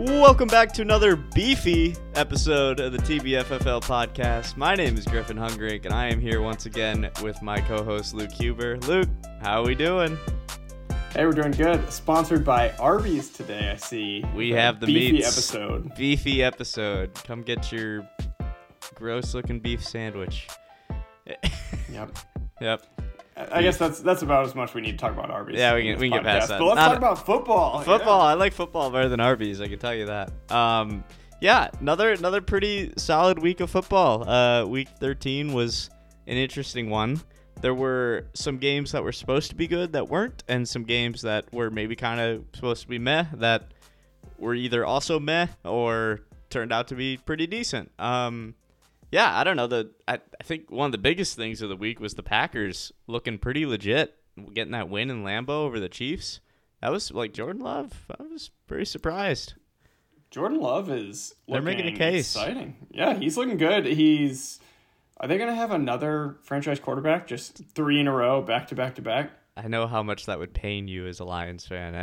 Welcome back to another beefy episode of the TBFFL podcast. My name is Griffin Hungrink, and I am here once again with my co-host Luke Huber. Luke, how are we doing? Hey, we're doing good. Sponsored by Arby's today. I see. We have the beefy meats. episode. Beefy episode. Come get your gross-looking beef sandwich. Yep. Yep. I guess that's that's about as much we need to talk about Arby's. Yeah, we can- we can get past that. But let's Not- talk about football. Football. I like football better than Arby's. I can tell you that. Um, yeah, another another pretty solid week of football. Uh, week 13 was an interesting one. There were some games that were supposed to be good that weren't, and some games that were maybe kind of supposed to be meh that were either also meh or turned out to be pretty decent. Um, yeah, I don't know. The I, I think one of the biggest things of the week was the Packers looking pretty legit, getting that win in Lambeau over the Chiefs. That was like Jordan Love. I was pretty surprised. Jordan Love is They're making a case. Exciting. Yeah, he's looking good. He's. Are they going to have another franchise quarterback? Just three in a row, back to back to back. I know how much that would pain you as a Lions fan,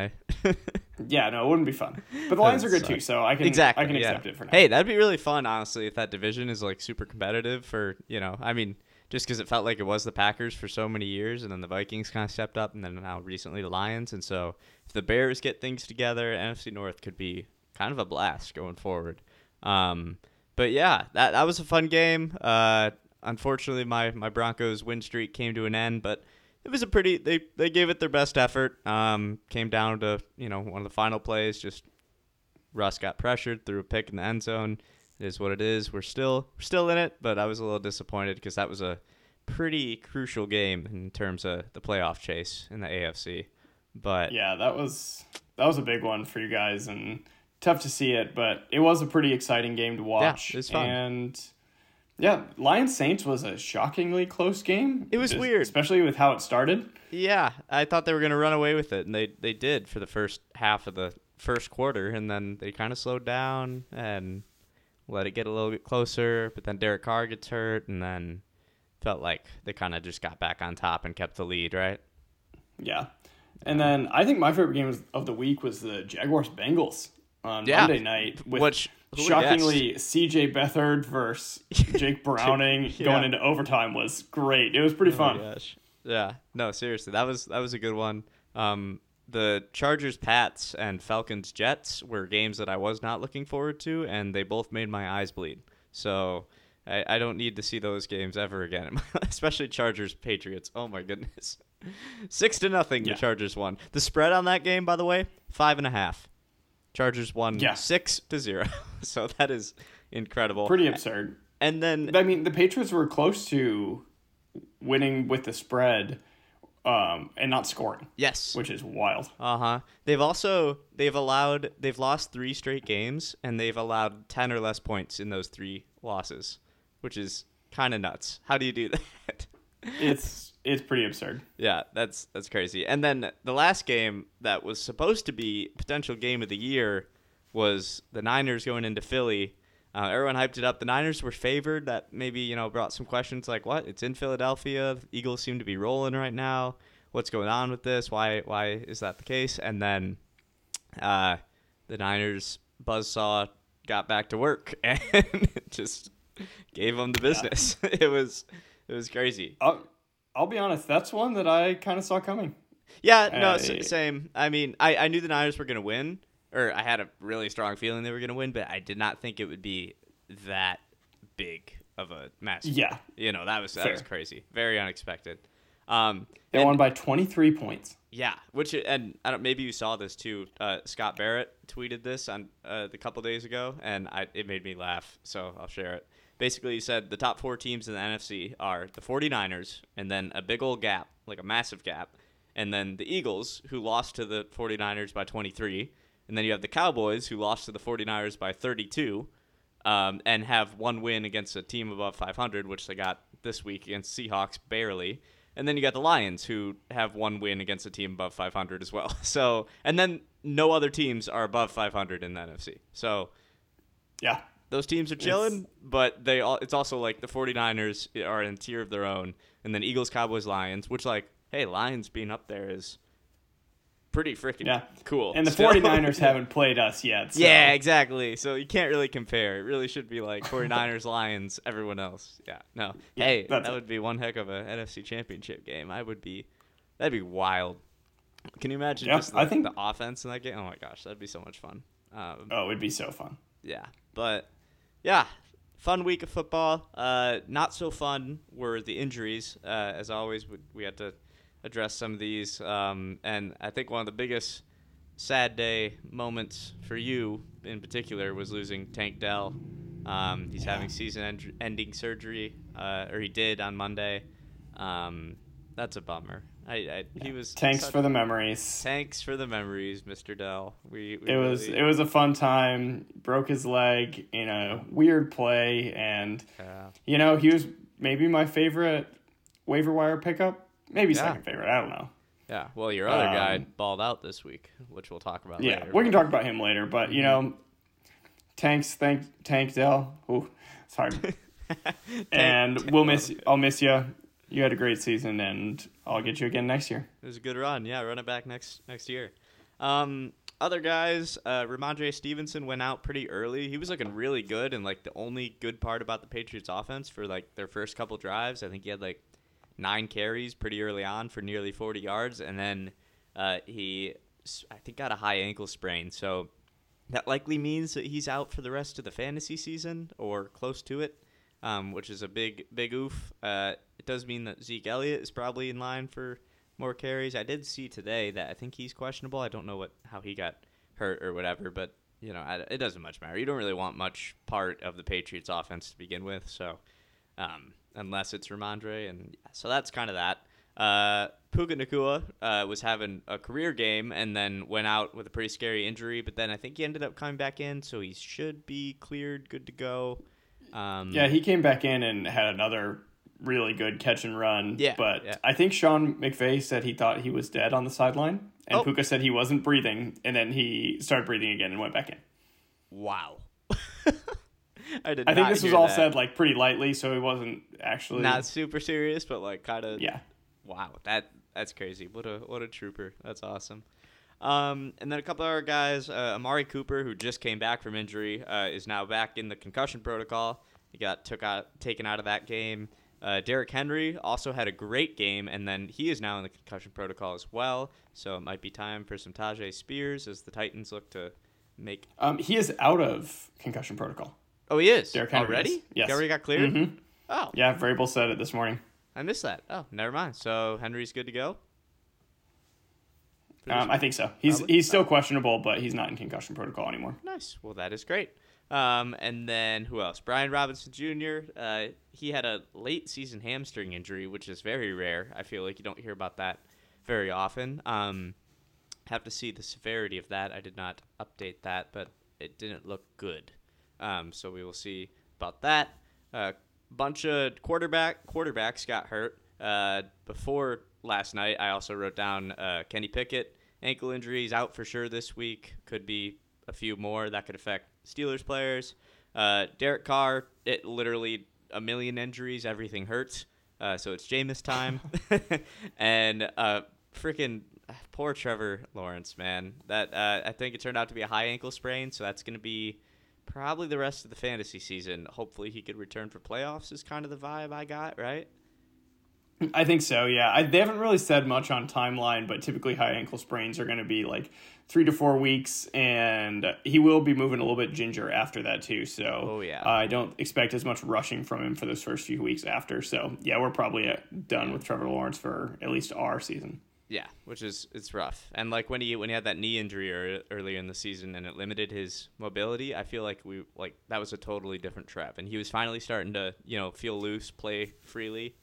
eh? Yeah, no, it wouldn't be fun. But the Lions are good suck. too, so I can exactly. I can yeah. accept it for now. Hey, that'd be really fun, honestly, if that division is like super competitive for you know. I mean, just because it felt like it was the Packers for so many years, and then the Vikings kind of stepped up, and then now recently the Lions, and so if the Bears get things together, NFC North could be kind of a blast going forward. Um, but yeah, that that was a fun game. Uh, unfortunately, my my Broncos win streak came to an end, but it was a pretty they they gave it their best effort. Um, came down to you know one of the final plays, just Russ got pressured, threw a pick in the end zone. It is what it is. We're still we're still in it, but I was a little disappointed because that was a pretty crucial game in terms of the playoff chase in the AFC. But Yeah, that was that was a big one for you guys, and tough to see it, but it was a pretty exciting game to watch. it was fun. And yeah, Lions Saints was a shockingly close game. It was weird. especially with how it started. yeah, I thought they were gonna run away with it, and they they did for the first half of the first quarter, and then they kind of slowed down and let it get a little bit closer. But then Derek Carr gets hurt, and then felt like they kind of just got back on top and kept the lead, right? Yeah, and then I think my favorite game of the week was the Jaguars Bengals on Yeah. Monday night, with Which shockingly C.J. Beathard versus Jake Browning Yeah. going into overtime was great. It was pretty Oh fun. gosh. Yeah. No, seriously, that was that was a good one. Um, the Chargers Pats and Falcons Jets were games that I was not looking forward to, and they both made my eyes bleed. So I, I don't need to see those games ever again, especially Chargers Patriots. Oh my goodness, six to nothing. Yeah. The Chargers won. The spread on that game, by the way, five and a half. Chargers won Yeah. six to zero. so that is incredible. Pretty absurd. and then I mean, the Patriots were close to winning with the spread um, and not scoring, yes, which is wild. Uh huh. They've also they've allowed they've lost three straight games and they've allowed ten or less points in those three losses, which is kind of nuts. How do you do that? It's it's pretty absurd. yeah, that's that's crazy. And then the last game that was supposed to be potential game of the year was the Niners going into Philly. Uh, everyone hyped it up. The Niners were favored. That maybe you know brought some questions like, "What? It's in Philadelphia. The Eagles seem to be rolling right now. What's going on with this? Why? Why is that the case?" And then uh, the Niners buzzsaw got back to work and just gave them the business. it was it was crazy. I'll, I'll be honest, that's one that I kind of saw coming. Yeah, no, s- I- same. I mean, I, I knew the Niners were going to win, or I had a really strong feeling they were going to win, but I did not think it would be that big of a match. Yeah, You know, that was that was crazy. Very unexpected. Um, they and- won by 23 points. Yeah, which and I don't maybe you saw this too. Uh, Scott Barrett tweeted this on uh, a couple days ago, and I it made me laugh, so I'll share it. Basically, he said the top four teams in the NFC are the 49ers, and then a big old gap, like a massive gap, and then the Eagles, who lost to the 49ers by 23, and then you have the Cowboys, who lost to the 49ers by 32, um, and have one win against a team above 500, which they got this week against Seahawks barely. And then you got the Lions, who have one win against a team above 500 as well. So, and then no other teams are above 500 in the NFC. So Yeah, those teams are chilling, but they all it's also like the 49ers are in a tier of their own, and then Eagles, Cowboys, Lions, which like, hey, Lions being up there is pretty freaking Yeah. cool. And the still. 49ers haven't played us yet. So. Yeah, exactly. So you can't really compare. It really should be like 49ers, Lions, everyone else. Yeah. No. Yeah, hey, that it. would be one heck of a NFC championship game. I would be that'd be wild. Can you imagine Yeah, just the, I think- the offense in that game? Oh my gosh, that'd be so much fun. Um, Oh, it'd be so fun. yeah. But yeah, fun week of football. Uh, not so fun were the injuries. Uh, as always, we, we had to address some of these. Um, and I think one of the biggest sad day moments for you in particular was losing Tank Dell. Um, he's having season end- ending surgery, uh, or he did on Monday. Um, that's a bummer. I, I he was thanks for the memories. Thanks for the memories, Mr. Dell. We, we It was it was a fun time. Broke his leg in a weird play, and yeah. you know he was maybe my favorite waiver wire pickup. Maybe Yeah. second favorite. I don't know. Yeah, well, your other guy Um, balled out this week, which we'll talk about Yeah, later. we can talk about him later. But you know, tanks. Thank Tank Dell. Ooh, it's hard. and Tank we'll miss. I'll miss you. You had a great season, and I'll get you again next year. It was a good run. Yeah, run it back next next year. Um, other guys, uh, Rhamondre Stevenson went out pretty early. He was looking really good, and like the only good part about the Patriots' offense for like their first couple drives, I think he had like nine carries pretty early on for nearly 40 yards, and then uh, he, I think, got a high ankle sprain. So that likely means that he's out for the rest of the fantasy season or close to it, um, which is a big, big oof. Uh, it does mean that Zeke Elliott is probably in line for more carries. I did see today that I think he's questionable. I don't know what how he got hurt or whatever, but you know, I, it doesn't much matter. You don't really want much part of the Patriots offense to begin with, so um, unless it's Rhamondre, and so that's kind of that. Uh, Puka Nacua uh, was having a career game and then went out with a pretty scary injury, but then I think he ended up coming back in, so he should be cleared, good to go. Um, Yeah, he came back in and had another really good catch and run. Yeah, but yeah. I think Sean McVay said he thought he was dead on the sideline, and Oh. Puka said he wasn't breathing, and then he started breathing again and went back in. Wow. I did. I think this was all that. said like pretty lightly, so he wasn't actually. not super serious, but like kind of. yeah, Wow, that that's crazy. What a what a trooper. That's awesome. Um, and then a couple other guys, uh, Amari Cooper, who just came back from injury, uh, is now back in the concussion protocol. He got took out taken out of that game. Uh, Derrick Henry also had a great game, and then he is now in the concussion protocol as well. So it might be time for some Tyjae Spears as the Titans look to make. um, he is out of concussion protocol. Oh, he is Derrick Henry already. is. Yes. He already got cleared. Mhm. Oh, Yeah, Vrabel said it this morning. I missed that. Oh, never mind. So Henry's good to go. Um, I think so. He's Probably. he's still questionable, but he's not in concussion protocol anymore. Nice. Well, that is great. Um, and then who else? Brian Robinson Jr. Uh, he had a late season hamstring injury, which is very rare. I feel like you don't hear about that very often. Um, have to see the severity of that. I did not update that, but it didn't look good. Um, so we will see about that. A uh, bunch of quarterback quarterbacks got hurt uh, before last night. I also wrote down uh, Kenny Pickett ankle injuries out for sure this week. Could be a few more that could affect Steelers players. Uh, Derek Carr, it literally a million injuries. Everything hurts. Uh, so it's Jameis time, and uh, freaking poor Trevor Lawrence, man. That uh, I think it turned out to be a high ankle sprain, so that's going to be probably the rest of the fantasy season. Hopefully, he could return for playoffs. Is kind of the vibe I got, right? I think so. Yeah, I, they haven't really said much on timeline, but typically high ankle sprains are going to be like three to four weeks, and he will be moving a little bit ginger after that too. So, Oh, yeah. I don't expect as much rushing from him for those first few weeks after. So, yeah, we're probably uh, done with Trevor Lawrence for at least our season. Yeah, which is it's rough. And like when he when he had that knee injury ear earlier in the season and it limited his mobility, I feel like we like that was a totally different trap. And he was finally starting to you know feel loose, play freely,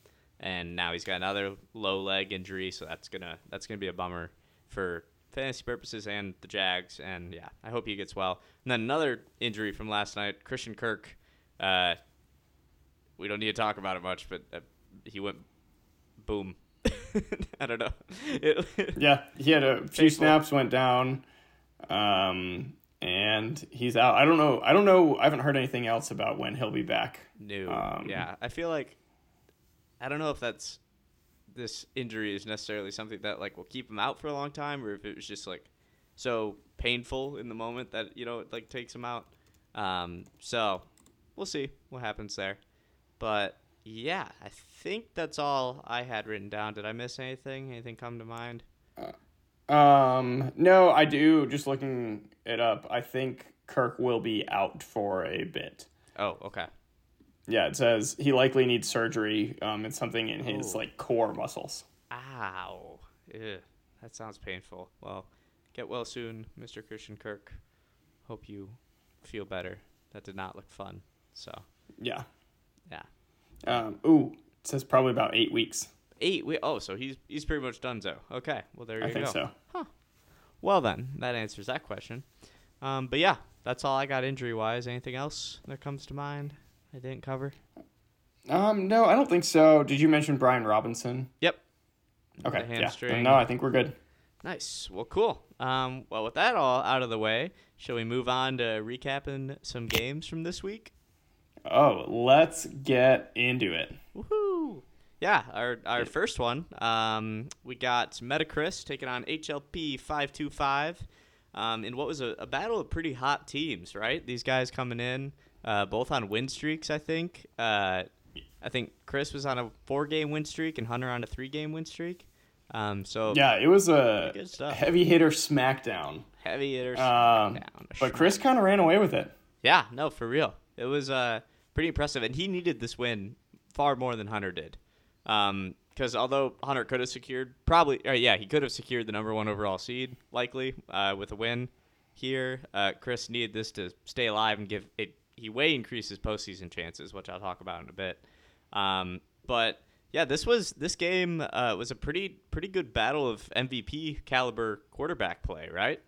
and now he's got another low leg injury, so that's gonna that's gonna be a bummer for fantasy purposes and the Jags. And yeah, I hope he gets well. And then another injury from last night, Christian Kirk. Uh, we don't need to talk about it much, but uh, he went boom. I don't know. It- Yeah, he had a few snaps, went down, um, and he's out. I don't know. I don't know. I haven't heard anything else about when he'll be back. New. Um, yeah, I feel like I don't know if that's this injury is necessarily something that like will keep him out for a long time, or if it was just like so painful in the moment that you know it like takes him out. Um, so we'll see what happens there. But yeah, I think that's all I had written down. Did I miss anything? Anything come to mind? Um, no, I do. Just looking it up, I think Kirk will be out for a bit. Oh, okay. Yeah, it says he likely needs surgery. Um, it's something in his Oh. like core muscles. Ow. Ew, that sounds painful. Well, get well soon, Mr. Christian Kirk. Hope you feel better. That did not look fun. So, Yeah. yeah. Um, ooh, it says probably about eight weeks. Eight. We, oh, so he's he's pretty much done. So, okay. Well, there you I think go. so. Well, then that answers that question. Um, but yeah, that's all I got injury wise. Anything else that comes to mind I didn't cover? Um, no, I don't think so. Did you mention Brian Robinson? Yep. Okay, yeah. No, I think we're good. Nice. Well, cool. Um, well, with that all out of the way, shall we move on to recapping some games from this week? Oh, let's get into it. Woohoo! Yeah, our our first one. Um, we got Metacris taking on HLP five two five, um, in what was a, a battle of pretty hot teams. Right, these guys coming in, uh, both on win streaks. I think. Uh, I think Chris was on a four game win streak and Hunter on a three game win streak. Um, so Yeah, it was a Good stuff. heavy hitter smackdown. heavy hitters. Um, down. but Chris kind of ran away with it. Yeah, no, for real. It was uh, pretty impressive, and he needed this win far more than Hunter did. Because although Hunter could have secured, probably, uh, yeah, he could have secured the number one overall seed, likely, uh, with a win here. Uh, Chris needed this to stay alive and give it. He way increases postseason chances, which I'll talk about in a bit. Um, but yeah, this was this game uh, was a pretty pretty good battle of MVP caliber quarterback play, right?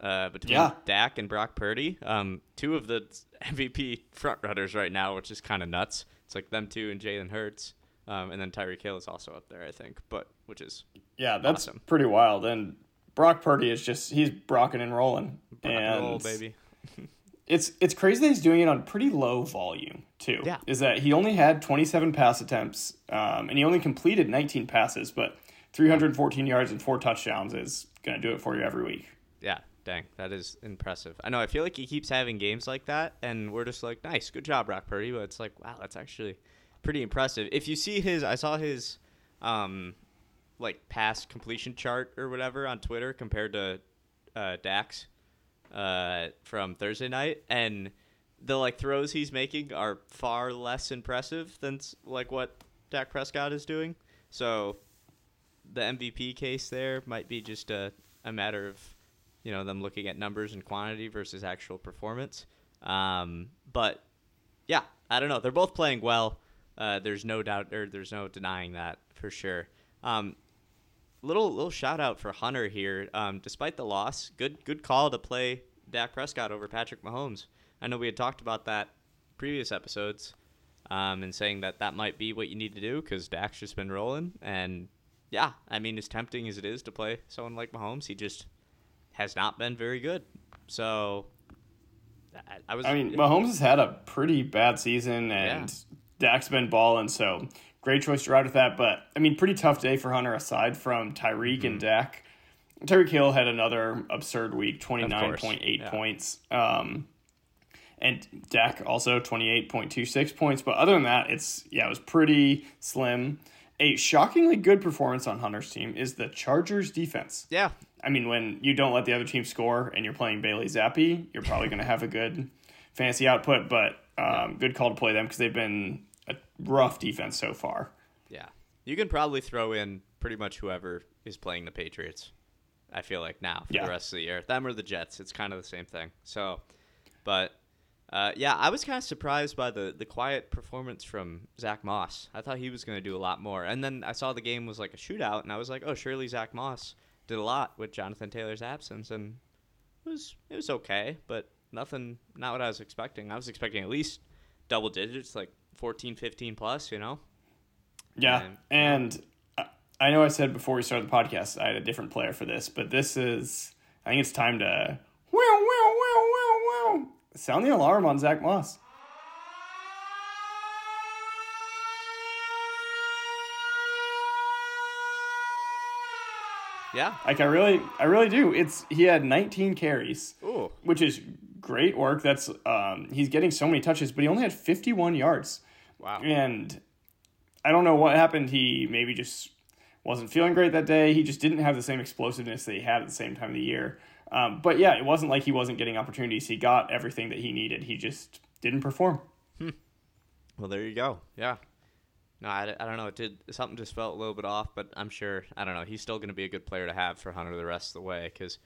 uh, between Yeah. Dak and Brock Purdy. Um, two of the MVP frontrunners right now, which is kind of nuts. It's like them two and Jalen Hurts, um, and then Tyreek Hill is also up there, I think. But which is Yeah, that's Awesome. pretty wild. And Brock Purdy is just he's brocking and rolling. rock and and roll, baby. It's it's crazy that he's doing it on pretty low volume too. Yeah. Is that he only had 27 pass attempts, um, and he only completed 19 passes, but 314 yards and four touchdowns is gonna do it for you every week. Yeah, dang, that is impressive. I know. I feel like he keeps having games like that, and we're just like, nice, good job, Brock Purdy. But it's like, wow, that's actually pretty impressive. If you see his, I saw his, um, like pass completion chart or whatever on Twitter compared to uh, Dak's, uh, from Thursday night, and the like throws he's making are far less impressive than like what Dak Prescott is doing. So the MVP case there might be just a, a matter of you know them looking at numbers and quantity versus actual performance. Um, but yeah, I don't know. They're both playing well. Uh, there's no doubt, or there's no denying that for sure. Um, little little shout out for Hunter here. Um, despite the loss, good good call to play Dak Prescott over Patrick Mahomes. I know we had talked about that previous episodes, um, and saying that that might be what you need to do because Dak's just been rolling. And yeah, I mean, as tempting as it is to play someone like Mahomes, he just has not been very good. So I, I was. I mean, Mahomes has had a pretty bad season, and Dak's been balling, so great choice to ride with that. But I mean, pretty tough day for Hunter aside from Tyreek and Dak. Tyreek Hill had another absurd week, twenty nine point eight yeah. points. Um, and Dak also twenty eight point two six points. But other than that, it's yeah, it was pretty slim. A shockingly good performance on Hunter's team is the Chargers defense. yeah, I mean, when you don't let the other team score and you're playing Bailey Zappe, you're probably going to have a good fancy output. But um, good call to play them because they've been rough defense so far. Yeah. You can probably throw in pretty much whoever is playing the Patriots. I feel like now for Yeah. the rest of the year. Them or the Jets. It's kind of the same thing. So, but uh, yeah, I was kind of surprised by the, the quiet performance from Zach Moss. I thought he was going to do a lot more. And then I saw the game was like a shootout, and I was like, oh, surely Zach Moss did a lot with Jonathan Taylor's absence. And it was, it was okay, but nothing, not what I was expecting. I was expecting at least double digits, like 14, 15 plus, you know? Yeah, And- and I- know I said before we started the podcast I had a different player for this, but this is I think it's time to wow wow wow wow wow sound the alarm on Zach Moss. Yeah. Like I really, I really do. It's he had 19 carries, Ooh. which is great work. That's um, he's getting so many touches, but he only had 51 yards. Wow. And I don't know what happened. He maybe just wasn't feeling great that day. He just didn't have the same explosiveness that he had at the same time of the year. Um, but yeah, it wasn't like he wasn't getting opportunities. He got everything that he needed. He just didn't perform. Well, there you go. Yeah. No, I, I don't know. It did something just felt a little bit off, but I'm sure I don't know. He's still going to be a good player to have for Hunter the rest of the way because,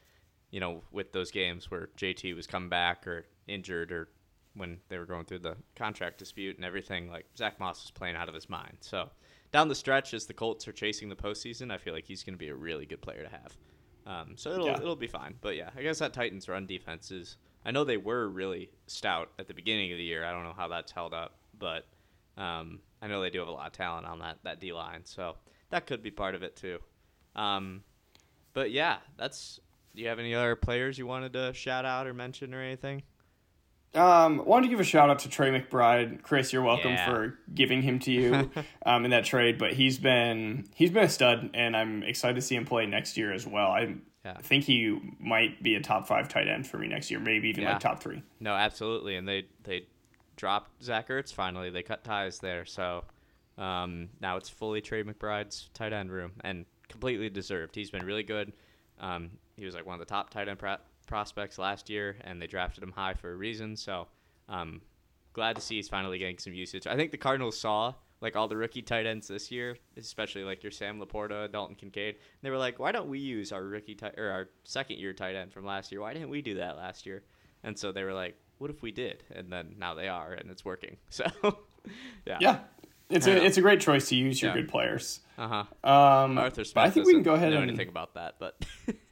you know, with those games where JT was coming back or injured or when they were going through the contract dispute and everything, like Zach Moss was playing out of his mind. So down the stretch, as the Colts are chasing the postseason, I feel like he's going to be a really good player to have. Um, so it'll Yeah. it'll be fine. But yeah, I guess that Titans run defense is. I know they were really stout at the beginning of the year. I don't know how that's held up, but um, I know they do have a lot of talent on that that D line, so that could be part of it too. Um, but yeah, that's. Do you have any other players you wanted to shout out or mention or anything? Um, wanted to give a shout out to Trey McBride. Chris, you're welcome Yeah. for giving him to you um, in that trade. But he's been he's been a stud, and I'm excited to see him play next year as well. I Yeah. think he might be a top five tight end for me next year, maybe even Yeah. like top three. No, absolutely, and they they dropped Zach Ertz finally. They cut ties there, so um, now it's fully Trey McBride's tight end room, and completely deserved. He's been really good. Um, he was like one of the top tight end pro- prospects last year, and they drafted him high for a reason. So, um, glad to see he's finally getting some usage. I think the Cardinals saw like all the rookie tight ends this year, especially like your Sam LaPorta, Dalton Kincaid. And they were like, why don't we use our rookie tight or our second year tight end from last year? Why didn't we do that last year? And so they were like, what if we did? And then now they are, and it's working. So, yeah. Yeah, it's a it's a great choice to use your Yeah. good players. Uh huh. Um, Arthur Smith. I think we can go ahead know and anything about that, but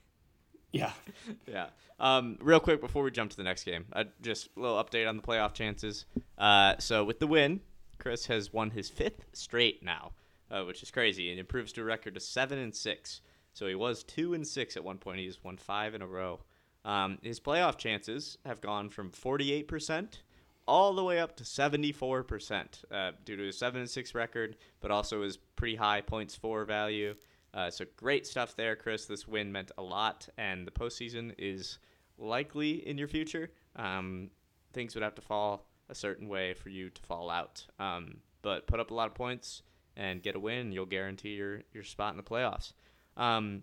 yeah. yeah. Um, real quick before we jump to the next game, uh, just a little update on the playoff chances. Uh, so with the win, Chris has won his fifth straight now, uh, which is crazy, and improves to a record of seven and six. So he was two and six at one point. He's won five in a row. Um, his playoff chances have gone from forty-eight percent all the way up to seventy-four percent uh, due to his seven and six record, but also his pretty high points for value. Uh, so great stuff there, Chris. This win meant a lot, and the postseason is likely in your future. Um, things would have to fall a certain way for you to fall out. Um, but put up a lot of points and get a win, you'll guarantee your your spot in the playoffs. Um,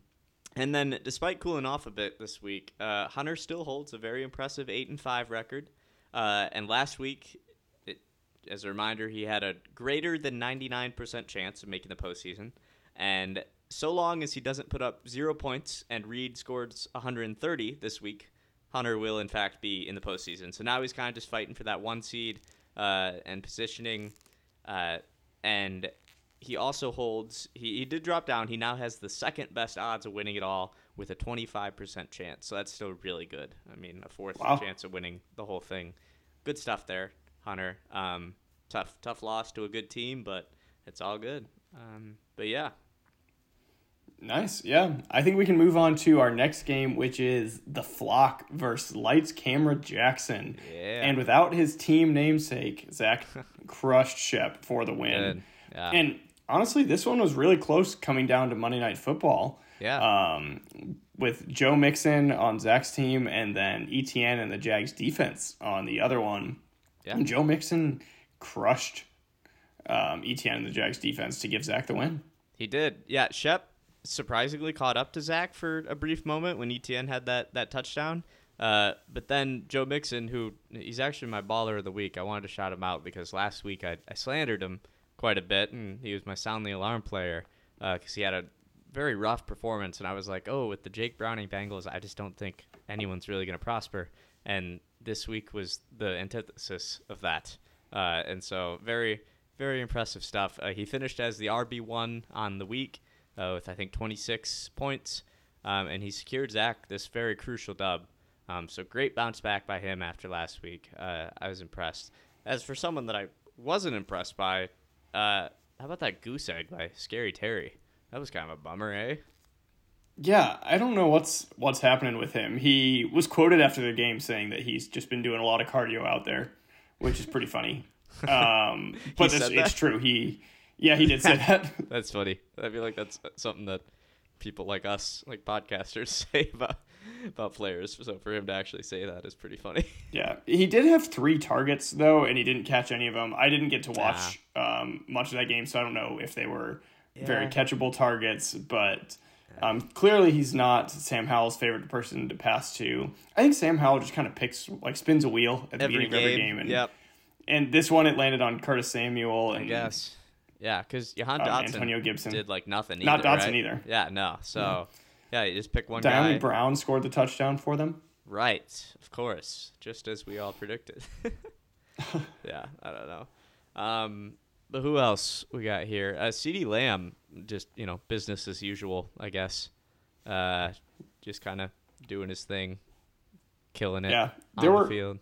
and then, despite cooling off a bit this week, uh, Hunter still holds a very impressive eight and five record. Uh, and last week, it, as a reminder, he had a greater than ninety nine percent chance of making the postseason. And so long as he doesn't put up zero points and Reed scores 130 this week, Hunter will in fact be in the postseason. So now he's kind of just fighting for that one seed uh, and positioning. Uh, and he also holds. He, he did drop down. He now has the second best odds of winning it all with a 25% chance. So that's still really good. I mean, a fourth Wow. chance of winning the whole thing. Good stuff there, Hunter. Um, tough tough loss to a good team, but it's all good. Um, but yeah, Nice. Yeah. I think we can move on to our next game, which is the Flock versus Lights Camera Jackson. Yeah. And without his team namesake, Zach crushed Shep for the win. Yeah. And honestly, this one was really close coming down to Monday Night Football. Yeah. Um, with Joe Mixon on Zach's team and then ETN and the Jags defense on the other one. Yeah. And Joe Mixon crushed um, ETN and the Jags defense to give Zach the win. He did. Yeah, Shep surprisingly caught up to Zach for a brief moment when ETN had that, that touchdown. Uh, but then Joe Mixon, who he's actually my baller of the week, I wanted to shout him out because last week I, I slandered him quite a bit, and he was my sound the alarm player because he had a very rough performance, and I was like, oh, with the Jake Browning Bengals, I just don't think anyone's really going to prosper. And this week was the antithesis of that. Uh, and so very, very impressive stuff. Uh, he finished as the RB1 on the week uh, with, I think, 26 points. Um, and he secured Zach this very crucial dub. Um, so great bounce back by him after last week. Uh, I was impressed. As for someone that I wasn't impressed by, uh, how about that goose egg by Scary Terry? That was kind of a bummer, eh? Yeah, I don't know what's what's happening with him. He was quoted after the game saying that he's just been doing a lot of cardio out there, which is pretty funny. Um, but it's true. He, yeah, he did say that. That's funny. I feel like that's something that people like us, like podcasters, say about about players. So for him to actually say that is pretty funny. Yeah, he did have three targets though, and he didn't catch any of them. I didn't get to watch um, much of that game, so I don't know if they were very catchable targets. But um, clearly, he's not Sam Howell's favorite person to pass to. I think Sam Howell just kind of picks like spins a wheel at the Every beginning of every game, and yep, and this one it landed on Curtis Samuel and I guess. Yeah, because Jahan um, Dotson Antonio Gibson. did like nothing. Not either, Dotson right? either. Yeah, no. So yeah, you just pick one Diamond guy. Brown scored the touchdown for them. Right, of course, just as we all predicted. yeah, I don't know. Um, but who else we got here? Uh, CeeDee Lamb, just you know, business as usual, I guess. Uh, just kind of doing his thing, killing it. Yeah, on there the were field.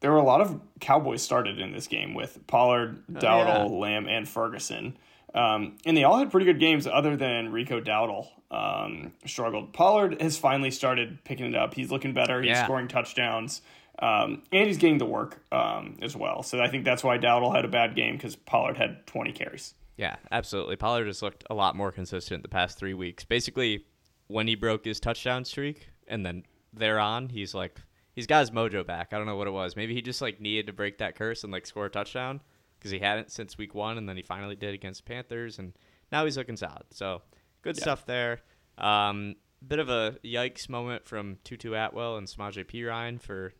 There were a lot of Cowboys started in this game with Pollard, Oh, Dowdle, yeah. Lamb, and Ferguson. Um, and they all had pretty good games other than Rico Dowdle um, struggled. Pollard has finally started picking it up. He's looking better. He's Yeah. scoring touchdowns. Um, and he's getting the work um, as well. So I think that's why Dowdle had a bad game because Pollard had 20 carries. Yeah, absolutely. Pollard has looked a lot more consistent the past three weeks. Basically, when he broke his touchdown streak, and then thereon, he's like, he's got his mojo back. I don't know what it was. Maybe he just like needed to break that curse and like score a touchdown because he hadn't since week one, and then he finally did against Panthers, and now he's looking solid. So good Yeah. stuff there. Um, bit of a yikes moment from Tutu Atwell and Samaje Perine for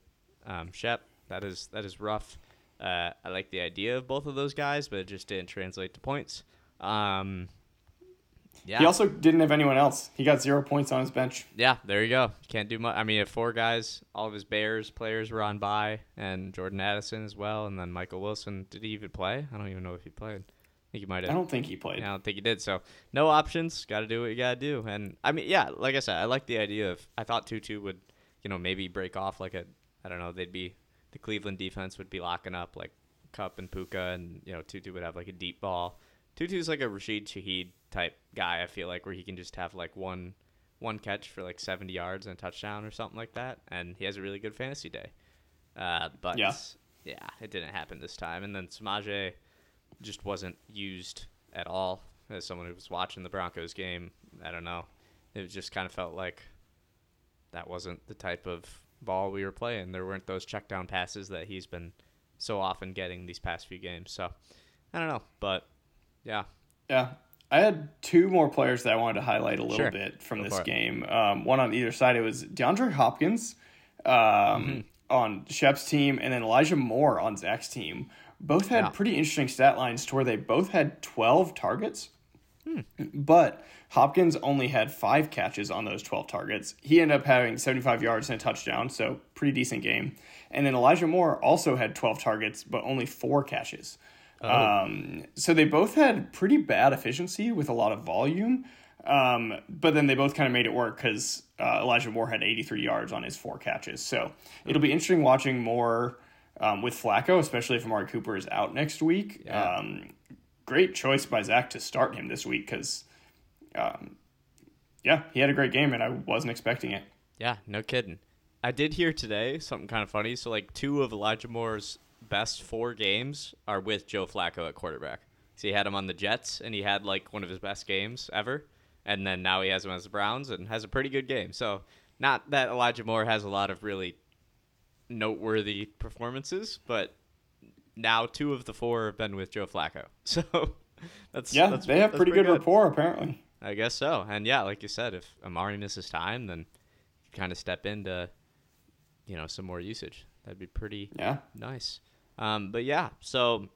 um, Shep. That is that is rough. Uh, I like the idea of both of those guys, but it just didn't translate to points. Um, yeah, He also didn't have anyone else. He got zero points on his bench. yeah, there you go. Can't do much. I mean, if four guys, all of his Bears players were on by, and Jordan Addison as well, and then Michael Wilson. Did he even play? I don't even know if he played. I think he might have. I don't think he played. I don't think he did. So no options. Got to do what you got to do. And I mean, yeah, like I said, I like the idea of. I thought Tutu would, you know, maybe break off like a. I don't know. They'd be the Cleveland defense would be locking up like Kupp and Puka, and you know Tutu would have like a deep ball. Tutu's like a Rashid Shaheed type guy. I feel like where he can just have like one one catch for like 70 yards and a touchdown or something like that, and he has a really good fantasy day. Uh, but Yeah. yeah, it didn't happen this time. And then Samaje just wasn't used at all as someone who was watching the Broncos game. I don't know. It just kind of felt like that wasn't the type of ball we were playing. There weren't those check down passes that he's been so often getting these past few games. So I don't know, but yeah, Yeah. I had two more players that I wanted to highlight a little Sure. bit from Go this game. Um, one on either side. It was DeAndre Hopkins um, Mm-hmm. on Shep's team and then Elijah Moore on Zach's team. Both had Yeah. pretty interesting stat lines to where they both had 12 targets. Hmm. But Hopkins only had five catches on those 12 targets. He ended up having 75 yards and a touchdown, so pretty decent game. And then Elijah Moore also had 12 targets, but only four catches. Um, so they both had pretty bad efficiency with a lot of volume. Um, but then they both kind of made it work because uh, Elijah Moore had 83 yards on his four catches. So it'll be interesting watching more um, with Flacco, especially if Amari Cooper is out next week. Yeah. Um, great choice by Zach to start him this week because, um, yeah, he had a great game and I wasn't expecting it. Yeah, no kidding. I did hear today something kind of funny. So, like, two of Elijah Moore's best four games are with Joe Flacco at quarterback. So, he had him on the Jets, and he had, like, one of his best games ever. And then now he has him as the Browns and has a pretty good game. So, not that Elijah Moore has a lot of really noteworthy performances, but now two of the four have been with Joe Flacco. So, that's Yeah, that's, they have that's pretty good, rapport apparently. I guess so. And yeah, like you said, if Amari misses time, then kind of step into, you know, some more usage. That'd be pretty Yeah. nice. Um, but yeah, so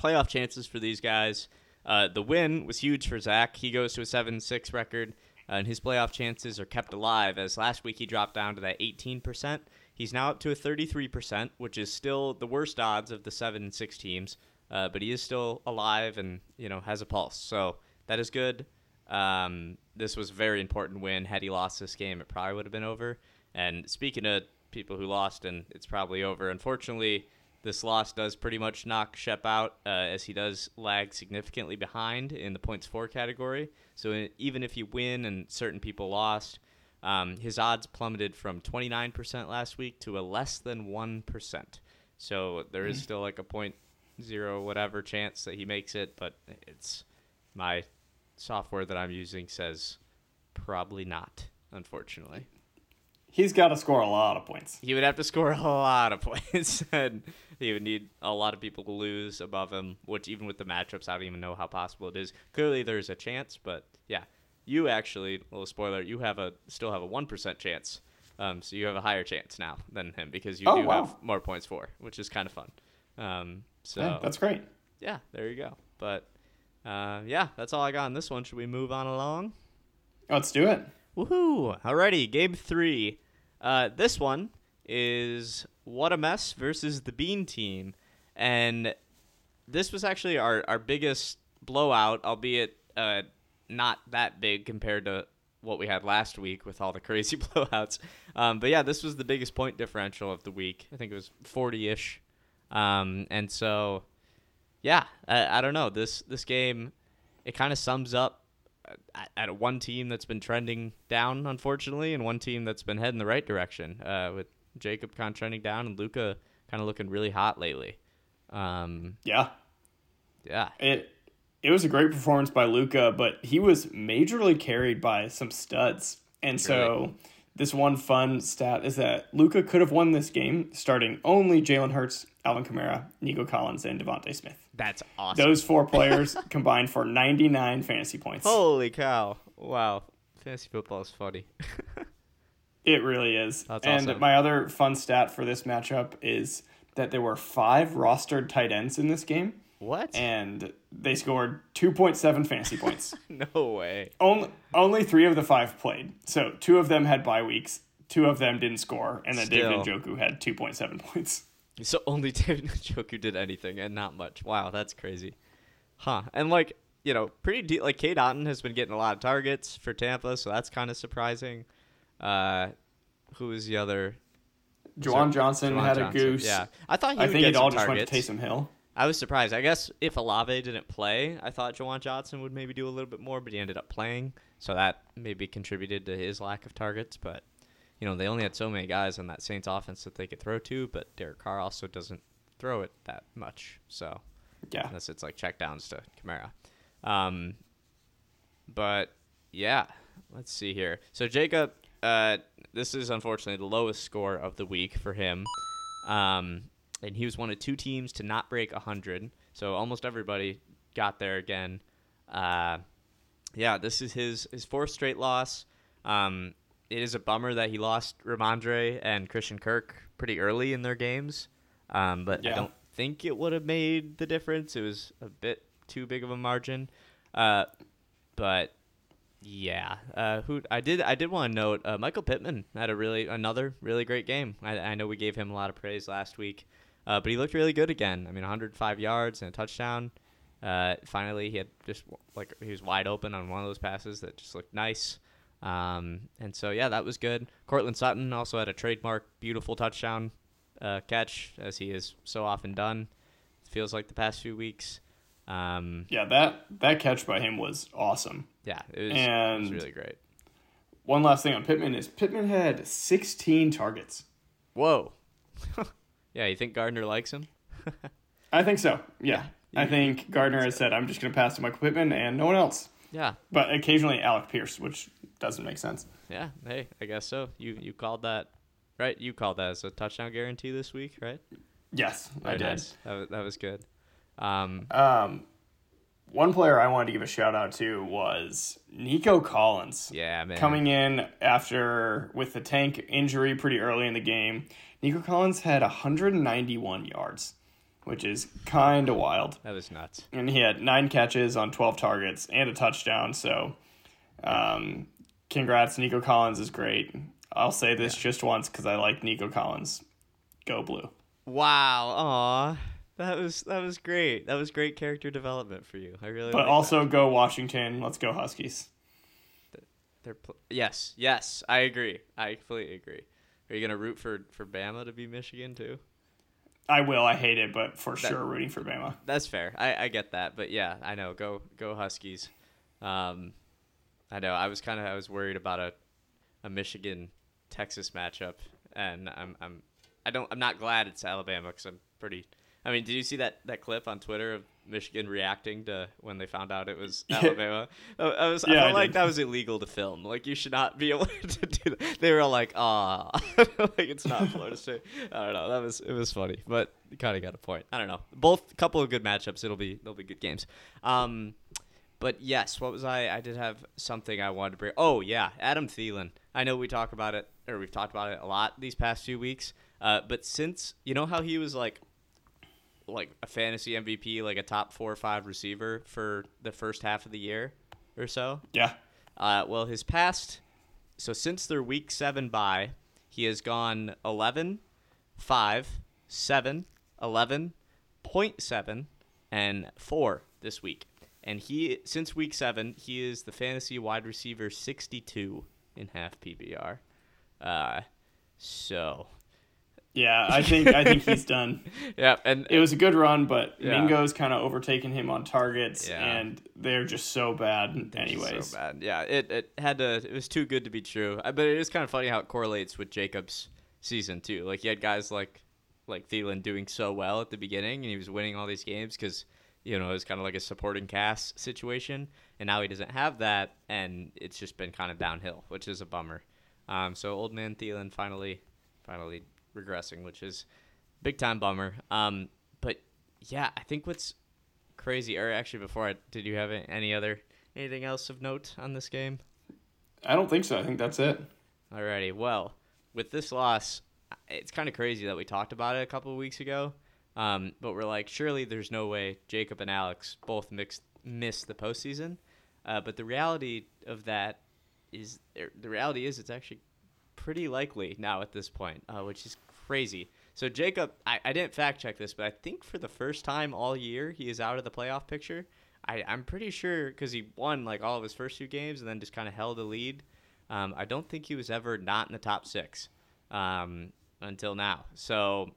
playoff chances for these guys. Uh, the win was huge for Zach. He goes to a 7 6 record, uh, and his playoff chances are kept alive as last week he dropped down to that 18%. He's now up to a 33%, which is still the worst odds of the 7 and 6 teams, uh, but he is still alive and, you know, has a pulse. So that is good. Um, this was a very important win. Had he lost this game, it probably would have been over. And speaking of people who lost, and it's probably over, unfortunately, this loss does pretty much knock Shep out uh, as he does lag significantly behind in the points for category. So even if you win and certain people lost, um, his odds plummeted from 29% last week to a less than 1%. So there is still like a point zero whatever chance that he makes it, but it's my software that I'm using says probably not. Unfortunately, He's got to score a lot of points. he would have to score a lot of points, and he would need a lot of people to lose above him. Which even with the matchups, I don't even know how possible it is. Clearly, there's a chance, but yeah, you actually, little spoiler, you have a still have a one percent chance. Um, so you have a higher chance now than him because you Oh, do wow. have more points for, which is kind of fun. Um, so Yeah, that's great. yeah, there you go. But uh, yeah, that's all I got on this one. Should we move on along? Let's do it. Woohoo! Alrighty, game three. Uh, this one is What a Mess versus the Bean Team. And this was actually our, our biggest blowout, albeit uh, not that big compared to what we had last week with all the crazy blowouts. Um, but yeah, this was the biggest point differential of the week. I think it was 40 ish. Um, and so, yeah, I, I don't know. This, this game, it kind of sums up at, at one team that's been trending down, unfortunately, and one team that's been heading the right direction. Uh, with Jacob kind of trending down and Luca kind of looking really hot lately. Um, Yeah. yeah, It it was a great performance by Luca, but he was majorly carried by some studs. And so Really? this one fun stat is that Luca could have won this game starting only Jalen Hurts, Alvin Kamara, Nico Collins, and DeVonta Smith. that's awesome. Those four players combined for 99 fantasy points. Holy cow! Wow, fantasy football is funny. It really is. That's and awesome. my other fun stat for this matchup is that there were five rostered tight ends in this game, what? and they scored 2.7 fantasy points. no way. Only only three of the five played. So two of them had bye weeks. Two of them didn't score, and then David Still. Njoku had 2.7 points. So only David Njoku did anything, and not much. Wow, that's crazy. Huh? And like you know, pretty de- like Cade Otton has been getting a lot of targets for Tampa, so that's kind of surprising. Uh, who is the other? Juwan Johnson Juwan had Johnson. a goose. Yeah, I thought he I think get it all just went targets. to Taysom Hill. I was surprised. I guess if Olave didn't play, I thought Juwan Johnson would maybe do a little bit more, but he ended up playing, so that maybe contributed to his lack of targets. But you know, they only had so many guys on that Saints offense that they could throw to, but Derek Carr also doesn't throw it that much. So Yeah. unless it's like checkdowns to Kamara. Um, but yeah, let's see here. So Jacob, uh, this is unfortunately the lowest score of the week for him. Um, and he was one of two teams to not break 100. So almost everybody got there again. Uh, yeah, this is his, his fourth straight loss. Um, it is a bummer that he lost Rhamondre and Christian Kirk pretty early in their games. Um, but I don't think it would have made the difference. It was a bit too big of a margin. Uh, but yeah, uh, who I did I did want to note uh, Michael Pittman had a really another really great game. I, I know we gave him a lot of praise last week, uh, but he looked really good again. I mean, 105 yards and a touchdown. Uh, finally, he had just like he was wide open on one of those passes that just looked nice. Um, and so yeah, that was good. Courtland Sutton also had a trademark beautiful touchdown uh, catch, as he has so often done. feels like the past few weeks. Um, Yeah, that that catch by him was awesome. Yeah, it was, it was really great. One last thing on Pittman is Pittman had 16 targets. Whoa. yeah, you think Gardner likes him? I think so. Yeah. I think Gardner has said, I'm just going to pass to Michael Pittman and no one else. Yeah, But occasionally Alec Pierce, which doesn't make sense. yeah. Hey, I guess so. You you called that right? You called that as a touchdown guarantee this week, right? Yes, I did. nice. That was, that was good. Um, Um, one player I wanted to give a shout out to was Nico Collins. yeah, man. Coming in after with the tank injury pretty early in the game, Nico Collins had 191 yards, which is kind of wild. That was nuts. And he had nine catches on 12 targets and a touchdown. So, um, congrats. Nico Collins is great. I'll say this just once because I like Nico Collins. Go blue. Wow. Aw. That was that was great. That was great character development for you. I really. But also go Washington. Let's go Huskies. they're pl- yes, yes. I agree. I completely agree. Are you gonna root for for Bama to be Michigan too? I will. I hate it, but for sure rooting for Bama. That's fair. I, I get that, but yeah, I know. Go go Huskies. Um, I know. I was kind of I was worried about a a Michigan Texas matchup, and I'm I'm I don't I'm not glad it's Alabama because I'm pretty I mean, did you see that that clip on Twitter of Michigan reacting to when they found out it was Alabama? I, I was Yeah, I I like that was illegal to film. Like you should not be able to do that. They were all like, "Ah, like it's not Florida State." I don't know. That was it was funny, but kind of got a point. I don't know. Both couple of good matchups. It'll be they'll be good games. Um, but yes, what was I? I did have something I wanted to bring. Oh yeah, Adam Thielen. I know we talk about it, or we've talked about it a lot these past few weeks. Uh, but since you know how he was like, like a fantasy MVP, like a top four or five receiver for the first half of the year or so. Yeah. Uh, well, his past, so since their week seven bye, he has gone 11, 5, 7, 11, 0.7, and 4 this week. And he, since week seven, he is the fantasy wide receiver 62 in half PPR. Uh, so, Yeah, I think I think he's done. yeah, and It was a good run, but Yeah. Mingo's kind of overtaken him on targets, Yeah. and they're just so bad, anyways. So bad. Yeah, it, it had to. It was too good to be true. But it is kind of funny how it correlates with Jacobs' season too. Like you had guys like like Thielen doing so well at the beginning, and he was winning all these games because you know it was kind of like a supporting cast situation. And now he doesn't have that, and it's just been kind of downhill, which is a bummer. Um, so old man Thielen finally, finally regressing, which is big time bummer. Um, but yeah, I think what's crazy, or actually before I did you have any other anything else of note on this game? I don't think so. I think that's it. Alrighty, well, with this loss, it's kind of crazy that we talked about it a couple of weeks ago. Um, but we're like, surely there's no way Jacob and Alex both mixed, missed the postseason. Uh, but the reality of that is, er, the reality is, it's actually pretty likely now at this point, uh, which is crazy. So Jacob, I, I didn't fact check this, but I think for the first time all year he is out of the playoff picture. I, I'm pretty sure because he won like all of his first two games and then just kind of held a lead. Um, I don't think he was ever not in the top six um, until now. So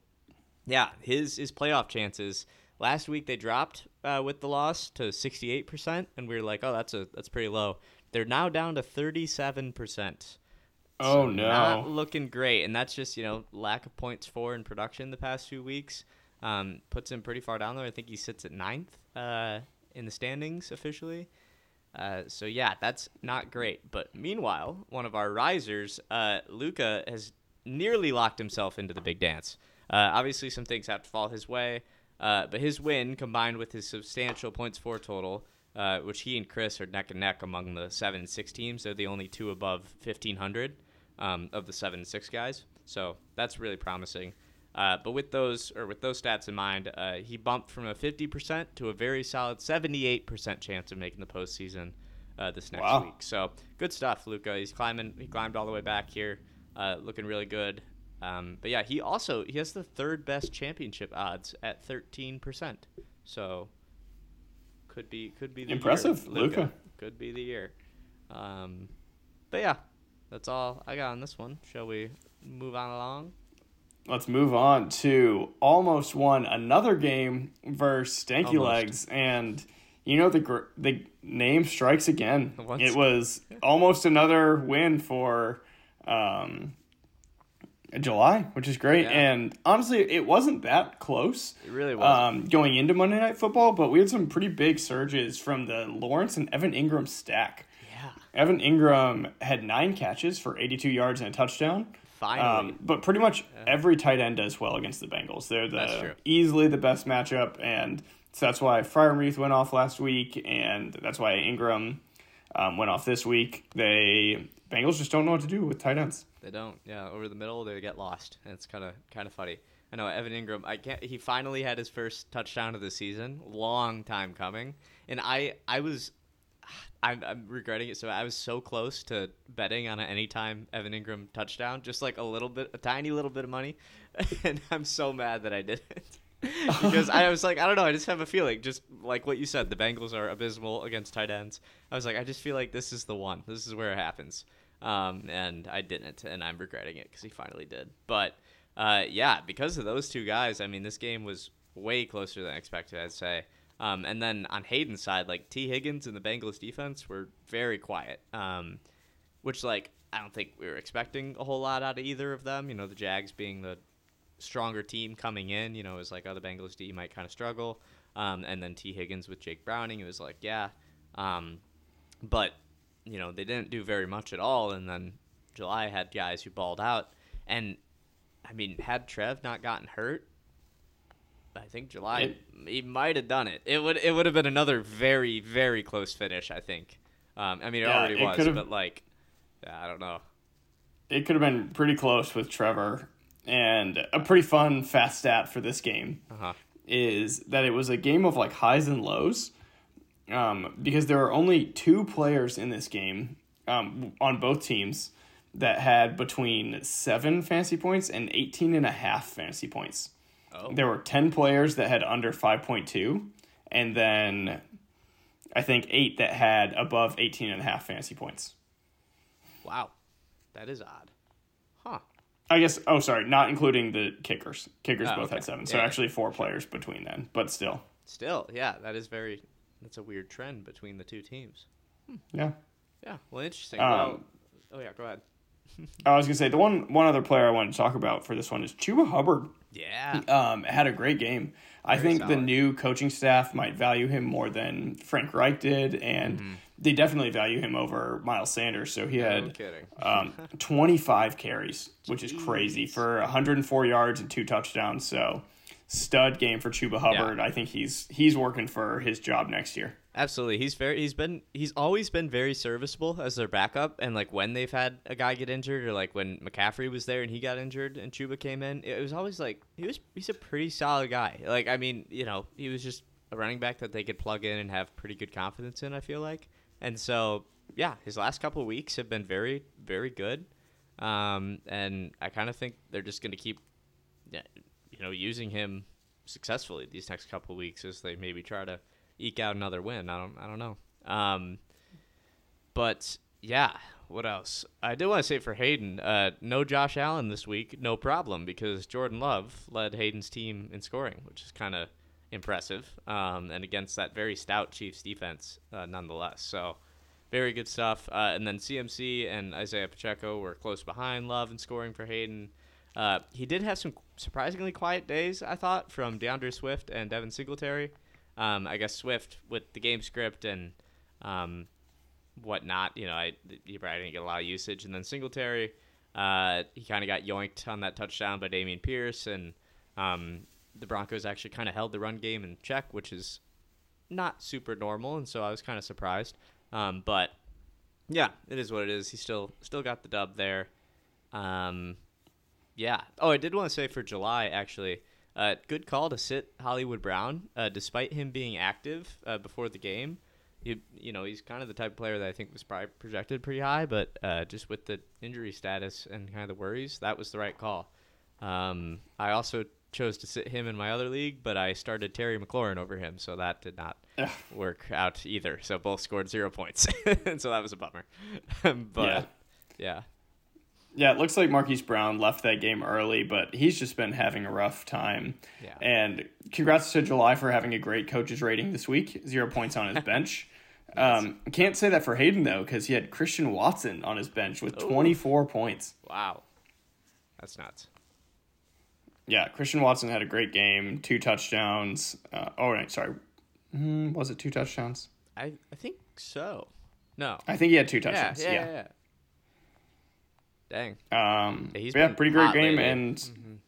yeah, his his playoff chances. Last week they dropped uh, with the loss to 68%, and we were like, oh, that's a that's pretty low. They're now down to 37%. Oh So no. Not looking great, and that's just you know lack of points for in production the past few weeks. Um, puts him pretty far down there. I think he sits at ninth uh, in the standings officially. Uh, so yeah, that's not great. But meanwhile, one of our risers, uh, Luca, has nearly locked himself into the big dance. Uh, obviously, some things have to fall his way, uh, but his win combined with his substantial points for total, uh, which he and Chris are neck and neck among the seven and six teams. They're the only two above fifteen hundred um, of the seven and six guys. So that's really promising. Uh, but with those or with those stats in mind, uh, he bumped from a 50% to a very solid 78% chance of making the postseason uh, this next Wow. week. So good stuff, Luca. He's climbing. He climbed all the way back here, uh, looking really good. Um, but yeah, he also he has the third best championship odds at 13%. So could be could be the Impressive, year, Luka. Could be the year. Um, but yeah, that's all I got on this one. Shall we move on along? Let's move on to almost won another game versus Stanky Almost. Legs, and you know the gr- the name strikes again. Once- It was almost another win for um, July, which is great. Yeah. And honestly, it wasn't that close. It really was. Um, going into Monday Night Football, but we had some pretty big surges from the Lawrence and Evan Engram stack. yeah, Evan Engram had nine catches for 82 yards and a touchdown. finally. Um, but pretty much every tight end does well against the Bengals. They're the easily the best matchup, and so that's why Freiermuth went off last week, and that's why Engram um, went off this week. They Bengals just don't know what to do with tight ends. They don't. Yeah, over the middle they get lost. And it's kind of kind of funny. I know Evan Engram. I can't. He finally had his first touchdown of the season. Long time coming. And I I was. I'm, I'm regretting it. So I was so close to betting on an anytime Evan Engram touchdown, just like a little bit, a tiny little bit of money, and I'm so mad that I didn't. because I was like, I don't know, I just have a feeling, just like what you said, the Bengals are abysmal against tight ends. I was like, I just feel like this is the one. This is where it happens. Um, and I didn't, and I'm regretting it because he finally did. But uh, yeah, because of those two guys, I mean, this game was way closer than expected, I'd say. Um, and then on Hayden's side, like Tee Higgins and the Bengals defense were very quiet, um, which like I don't think we were expecting a whole lot out of either of them. You know, the Jags being the stronger team coming in. You know, it was like, oh, the Bengals D might kind of struggle. Um, and then Tee Higgins with Jake Browning, it was like, yeah. Um, but, you know, they didn't do very much at all. And then July had guys who balled out. And, I mean, had Trev not gotten hurt, I think July It- he might have done it. It would it would have been another very very close finish. I think. Um, I mean, it Yeah, already it was, but like, yeah, I don't know. It could have been pretty close with Trevor. And a pretty fun fast stat for this game Uh huh. is that it was a game of like highs and lows um, because there were only two players in this game um, on both teams that had between seven fantasy points and 18 and a half fantasy points. Oh. There were 10 players that had under 5.2 and then I think eight that had above 18 and a half fantasy points. Wow, that is odd. Huh. I guess, oh, sorry, not including the kickers. Kickers Oh, both okay. had seven. So Yeah. actually four players between then, but still. Still, yeah, that is very. That's a weird trend between the two teams. Yeah. Yeah. Well, interesting. Um, well, oh yeah, go ahead. I was gonna say the one one other player I wanted to talk about for this one is Chuba Hubbard. Yeah. Um, had a great game. I Very think the new coaching staff might value him more than Frank Reich did, and Mm-hmm. they definitely value him over Miles Sanders. So he had kidding. um, 25 carries, which is crazy for 104 yards and two touchdowns. So stud game for Chuba Hubbard. I think he's he's working for his job next year. Absolutely. He's very he's been he's always been very serviceable as their backup and like when they've had a guy get injured or like when McCaffrey was there and he got injured and Chuba came in, it was always like he was he's a pretty solid guy. Like I mean, you know, he was just a running back that they could plug in and have pretty good confidence in, I feel like. And so, yeah, his last couple of weeks have been very very good. Um and I kind of think they're just going to keep yeah, know, using him successfully these next couple weeks as they maybe try to eke out another win. I don't I don't know. Um, but yeah, what else? I did want to say for Hayden, uh, no Josh Allen this week, no problem because Jordan Love led Hayden's team in scoring, which is kind of impressive. Um, and against that very stout Chiefs defense, uh, nonetheless. So very good stuff. Uh, and then CMC and Isaiah Pacheco were close behind Love in scoring for Hayden. Uh, he did have some surprisingly quiet days, I thought, from D'Andre Swift and Devin Singletary. Um, I guess Swift with the game script and um, whatnot, you know, I he probably didn't get a lot of usage. And then Singletary, uh, he kind of got yoinked on that touchdown by Dameon Pierce, and um, the Broncos actually kind of held the run game in check, which is not super normal, and so I was kind of surprised. Um, but yeah, it is what it is. He still still got the dub there. Um, yeah. Oh, I did want to say for July actually, uh, good call to sit Hollywood Brown, uh, despite him being active uh, before the game. You, you know, he's kind of the type of player that I think was probably projected pretty high, but uh, just with the injury status and kind of the worries, that was the right call. Um, I also chose to sit him in my other league, but I started Terry McLaurin over him, so that did not work out either. So both scored zero points, and so that was a bummer. but Yeah. yeah. Yeah, it looks like Marquise Brown left that game early, but he's just been having a rough time. Yeah. And congrats to July for having a great coach's rating this week. Zero points on his bench. Um, can't say that for Hayden though, because he had Christian Watson on his bench with Ooh. 24 points. Wow, that's nuts. Yeah, Christian Watson had a great game, two touchdowns. Uh, oh, right, sorry. Mm, was it two touchdowns? I I think so. No. I think he had two Yeah, touchdowns. yeah, Yeah. yeah. Dang. Um, Yeah, yeah, pretty great game, lately. and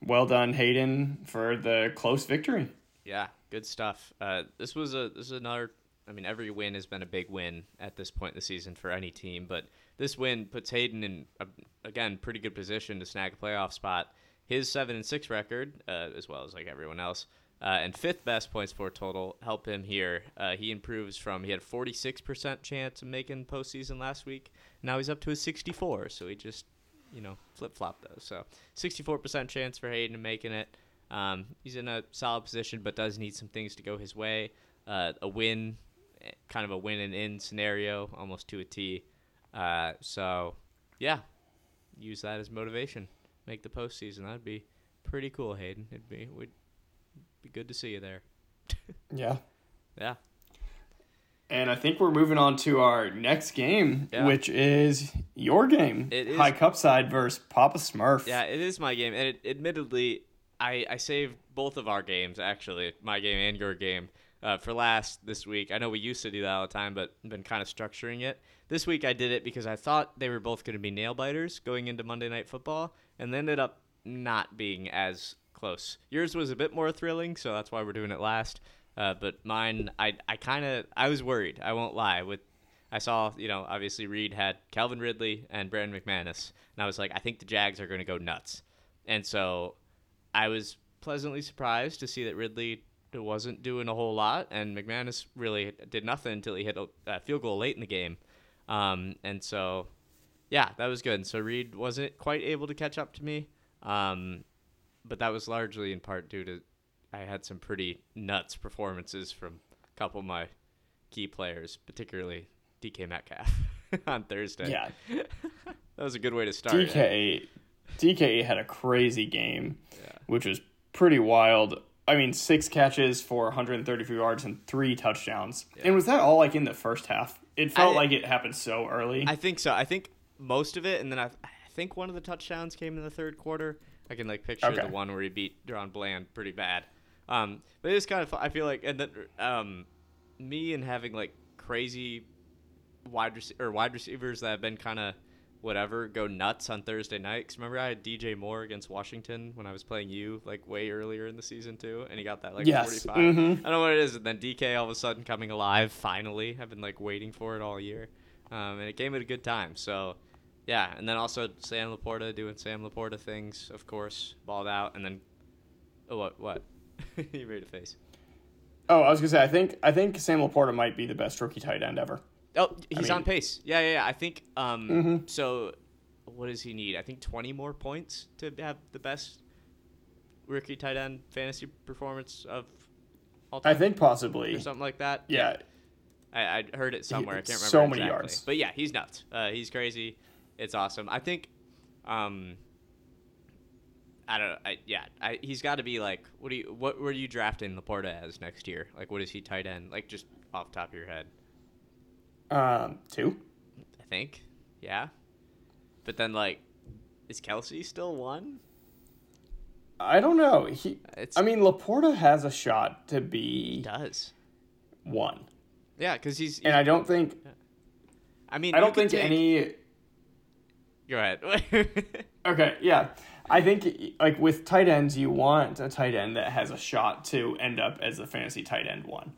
well done, Hayden, for the close victory. Yeah, good stuff. Uh, this was a this is another. I mean, every win has been a big win at this point in the season for any team, but this win puts Hayden in a, again pretty good position to snag a playoff spot. His seven and six record, uh, as well as like everyone else, uh, and fifth best points for total help him here. Uh, he improves from he had forty six percent chance of making postseason last week. Now he's up to a sixty four, so he just you know flip flop those. So sixty four percent chance for Hayden making it. Um, he's in a solid position, but does need some things to go his way. Uh, a win, kind of a win and in scenario, almost to a T. Uh, so, yeah, use that as motivation. Make the postseason. That'd be pretty cool, Hayden. It'd be would be good to see you there. Yeah. Yeah. And I think we're moving on to our next game, Yeah. which is your game. It is- High Cup side versus Papa Smurf. Yeah, it is my game, and it, admittedly, I I saved both of our games actually, my game and your game, uh, for last this week. I know we used to do that all the time, but been kind of structuring it. This week I did it because I thought they were both going to be nail biters going into Monday Night Football, and they ended up not being as close. Yours was a bit more thrilling, so that's why we're doing it last. Uh, but mine, I I kind of I was worried. I won't lie. With I saw, you know, obviously Reed had Calvin Ridley and Brandon McManus, and I was like, I think the Jags are going to go nuts. And so I was pleasantly surprised to see that Ridley wasn't doing a whole lot, and McManus really did nothing until he hit a, a field goal late in the game. Um, and so, yeah, that was good. So Reed wasn't quite able to catch up to me, um, but that was largely in part due to I had some pretty nuts performances from a couple of my key players, particularly DK Metcalf on Thursday. Yeah. that was a good way to start. DK DK had a crazy game, Yeah. which was pretty wild. I mean, six catches for 134 yards and three touchdowns. And was that all like in the first half? It felt I- like it happened so early. I think so. I think most of it, and then I, I think one of the touchdowns came in the third quarter. I can like picture Okay. the one where he beat DaRon Bland pretty bad. Um, but it's kind of fun. I feel like, and then um, me and having like crazy wide rec- or wide receivers that have been kind of whatever go nuts on Thursday night. 'Cause remember I had DJ Moore against Washington when I was playing you like way earlier in the season too, and he got that like Yes. 45. Mhm. I don't know what it is, and then DK all of a sudden coming alive finally. I've been like waiting for it all year, um, and it came at a good time. So yeah, and then also Sam LaPorta doing Sam LaPorta things, of course, balled out, and then oh what what you made a face. oh, I was gonna say I think I think Sam LaPorta might be the best rookie tight end ever. Oh, he's on mean- pace. Yeah, yeah, yeah. I think. Um, Mhm. So, what does he need? I think twenty more points to have the best rookie tight end fantasy performance of all time. I think possibly. or something like that. Yeah. I, I heard it somewhere. I can't remember. so many exactly. yards. But yeah, he's nuts. Uh, he's crazy. It's awesome. I think. Um, I don't know. I, yeah, I, he's got to be like. What do you? What were you drafting LaPorta as next year? Like, what is he tight end? Like, just off the top of your head. Um, two. I think. Yeah. But then like is Kelce still one? I don't know. He. It's I mean, LaPorta has a shot to be he does. one, Yeah, cuz he's, and I don't think I mean I don't think take- any. Go ahead. Okay, yeah. I think like with tight ends, you want a tight end that has a shot to end up as a fantasy tight end one.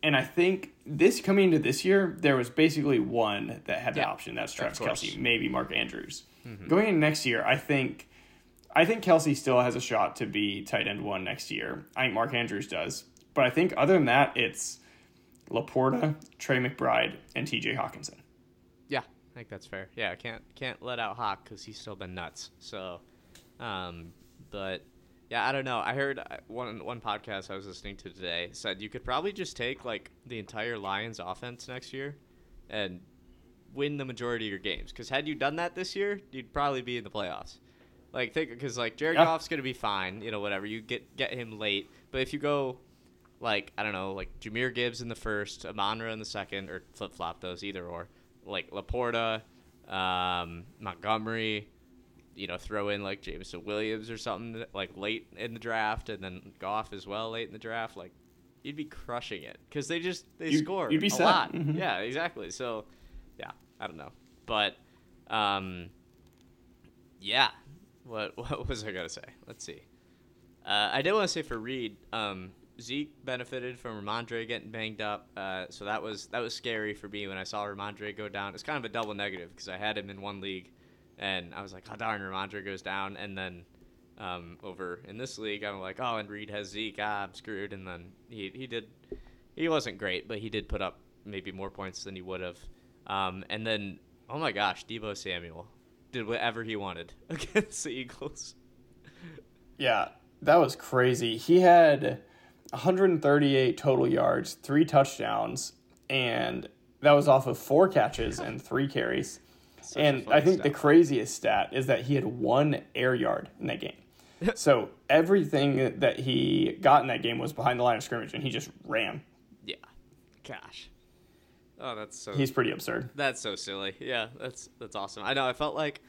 And I think this coming into this year, there was basically one that had the option. That's Travis. Mm-hmm. Kelce, maybe Mark Andrews. Going into next year, I think I think Kelce still has a shot to be tight end one next year. I think Mark Andrews does. But I think other than that, it's LaPorta, Trey McBride, and TJ Hockenson. I think that's fair. Yeah, can't can't let out Hawk cuz he's still been nuts. So um but yeah, I don't know. I heard uh, one one podcast I was listening to today said you could probably just take like the entire Lions offense next year and win the majority of your games. Because had you done that this year, you'd probably be in the playoffs. Like think because like Jared Yeah. Goff's gonna be fine, you know, whatever. You get get him late, but if you go like I don't know, like Jahmyr Gibbs in the first, Amon-Ra in the second, or flip flop those either or like LaPorta, um, Montgomery, you know, throw in like Jameson Williams or something like late in the draft, and then Goff as well late in the draft, like you'd be crushing it because they just they You- score you'd be a set. lot. Mhm. Yeah, exactly. So yeah, I don't know, but um, yeah. What what was I gonna say? Let's see. Uh, I did want to say for Reed, um, Zeke benefited from Rhamondre getting banged up, uh, so that was that was scary for me when I saw Rhamondre go down. It's kind of a double negative because I had him in one league, and I was like, "Oh darn, Rhamondre goes down," and then um, over in this league, I'm like, "Oh, and Reed has Zeke, ah, I'm screwed." And then he he did, he wasn't great, but he did put up maybe more points than he would have. Um, and then, oh my gosh, Deebo Samuel did whatever he wanted against the Eagles. Yeah, that was crazy. He had 138 total yards, three touchdowns, and that was off of four catches and three carries. Such and I think the craziest stat is that he had one air yard in that game. so everything that he got in that game was behind the line of scrimmage, and he just ran. Yeah. Gosh. Oh, that's so. He's pretty absurd. That's so silly. Yeah, that's that's awesome. I know. I felt like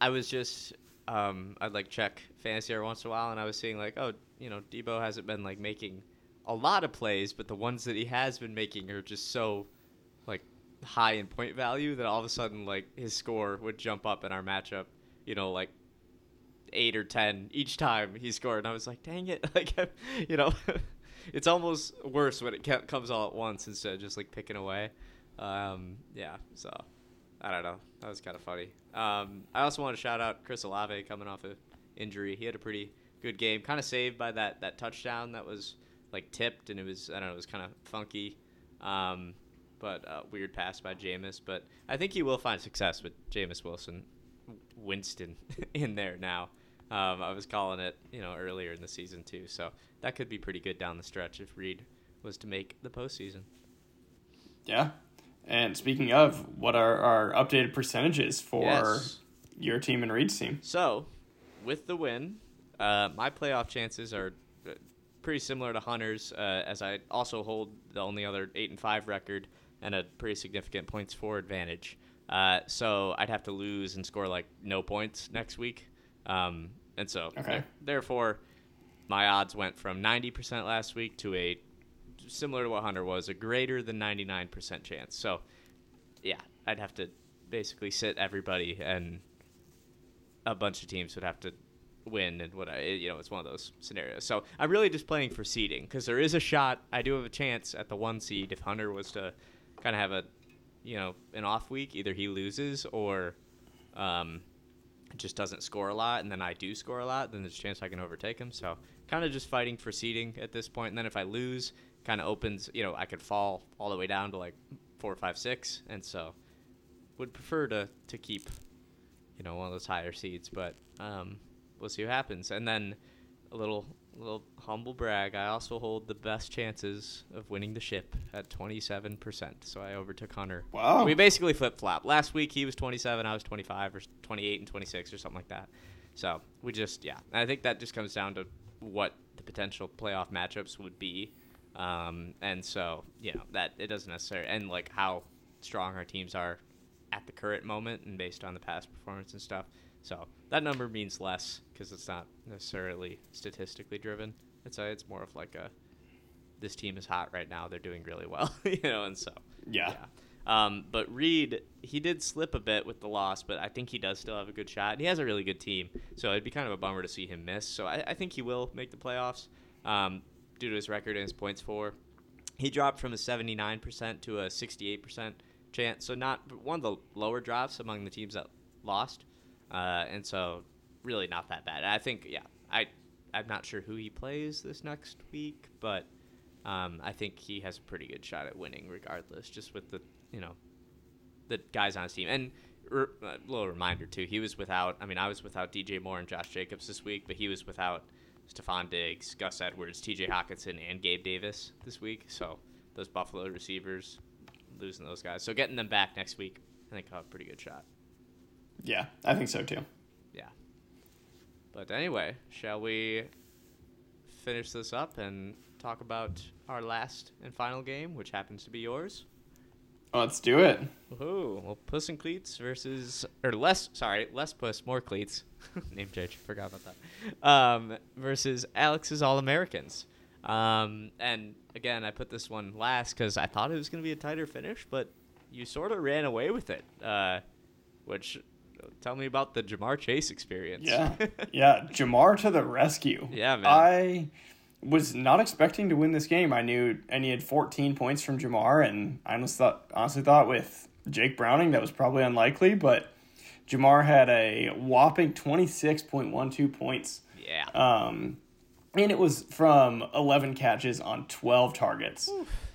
I was just um, I'd like check fantasy every once in a while, and I was seeing like, oh, you know, Deebo hasn't been like making a lot of plays, but the ones that he has been making are just so like high in point value that all of a sudden like his score would jump up in our matchup. You know, like eight or ten each time he scored, and I was like, dang it, like you know. it's almost worse when it comes all at once instead of just like picking away. Um, yeah, so I don't know. That was kind of funny. Um, I also want to shout out Chris Olave coming off an injury. He had a pretty good game, kind of saved by that that touchdown that was like tipped and it was I don't know it was kind of funky, um, but uh, weird pass by Jameis. But I think he will find success with Jameis Wilson, Winston in there now. Um, I was calling it, you know, earlier in the season too. So that could be pretty good down the stretch if Reed was to make the postseason. Yeah. And speaking of, what are our updated percentages for yes. your team and Reed's team? So, with the win, uh, my playoff chances are uh, pretty similar to Hunter's, uh, as I also hold the only other eight and five record and a pretty significant points for advantage. Uh, so I'd have to lose and score like no points next week. Um, and so, okay. therefore, my odds went from 90% last week to a similar to what Hunter was, a greater than 99% chance. So, yeah, I'd have to basically sit everybody, and a bunch of teams would have to win, and what I, you know, it's one of those scenarios. So, I'm really just playing for seeding because there is a shot. I do have a chance at the one seed if Hunter was to kind of have a, you know, an off week. Either he loses or, um, just doesn't score a lot, and then I do score a lot, then there's a chance I can overtake him. So kind of just fighting for seeding at this point. And then if I lose, kind of opens, you know, I could fall all the way down to like four, five, six, and so would prefer to to keep, you know, one of those higher seeds. But um, we'll see what happens. And then a little little humble brag. I also hold the best chances of winning the ship at 27%. So I overtook Hunter. Wow. We basically flip flop. Last week he was 27, I was 25 or 28 and 26 or something like that. So we just, yeah. I think that just comes down to what the potential playoff matchups would be. Um, and so, you know, that it doesn't necessarily, and like how strong our teams are at the current moment and based on the past performance and stuff. So that number means less because it's not necessarily statistically driven. It's a, it's more of like a this team is hot right now. They're doing really well, you know, and so yeah. yeah. Um, but Reed, he did slip a bit with the loss, but I think he does still have a good shot. He has a really good team, so it'd be kind of a bummer to see him miss. So I, I think he will make the playoffs um, due to his record and his points for. He dropped from a 79% to a 68% chance, so not one of the lower drops among the teams that lost, uh, and so really not that bad. I think, yeah, I I'm not sure who he plays this next week, but um, I think he has a pretty good shot at winning regardless, just with the you know, the guys on his team. And a little reminder too, he was without. I mean, I was without DJ Moore and Josh Jacobs this week, but he was without Stefon Diggs, Gus Edwards, T.J. Hockenson, and Gabe Davis this week. So those Buffalo receivers, losing those guys. So getting them back next week, I think I'll have a pretty good shot. Yeah, I think so too. Yeah. But anyway, shall we finish this up and talk about our last and final game, which happens to be yours? Let's do it. Ooh, well, Puss and Cleats versus or less. Sorry, less Puss, more Cleats. Name change. Forgot about that. Um, versus Alex's All Americans. Um, and again, I put this one last because I thought it was going to be a tighter finish, but you sort of ran away with it. Uh, which tell me about the Ja'Marr Chase experience. Yeah, yeah, Ja'Marr to the rescue. Yeah, man. I was not expecting to win this game. I knew and he had 14 points from Ja'Marr and I honestly thought, honestly thought with Jake Browning that was probably unlikely, but Ja'Marr had a whopping 26.12 points. Yeah. Um, and it was from 11 catches on 12 targets,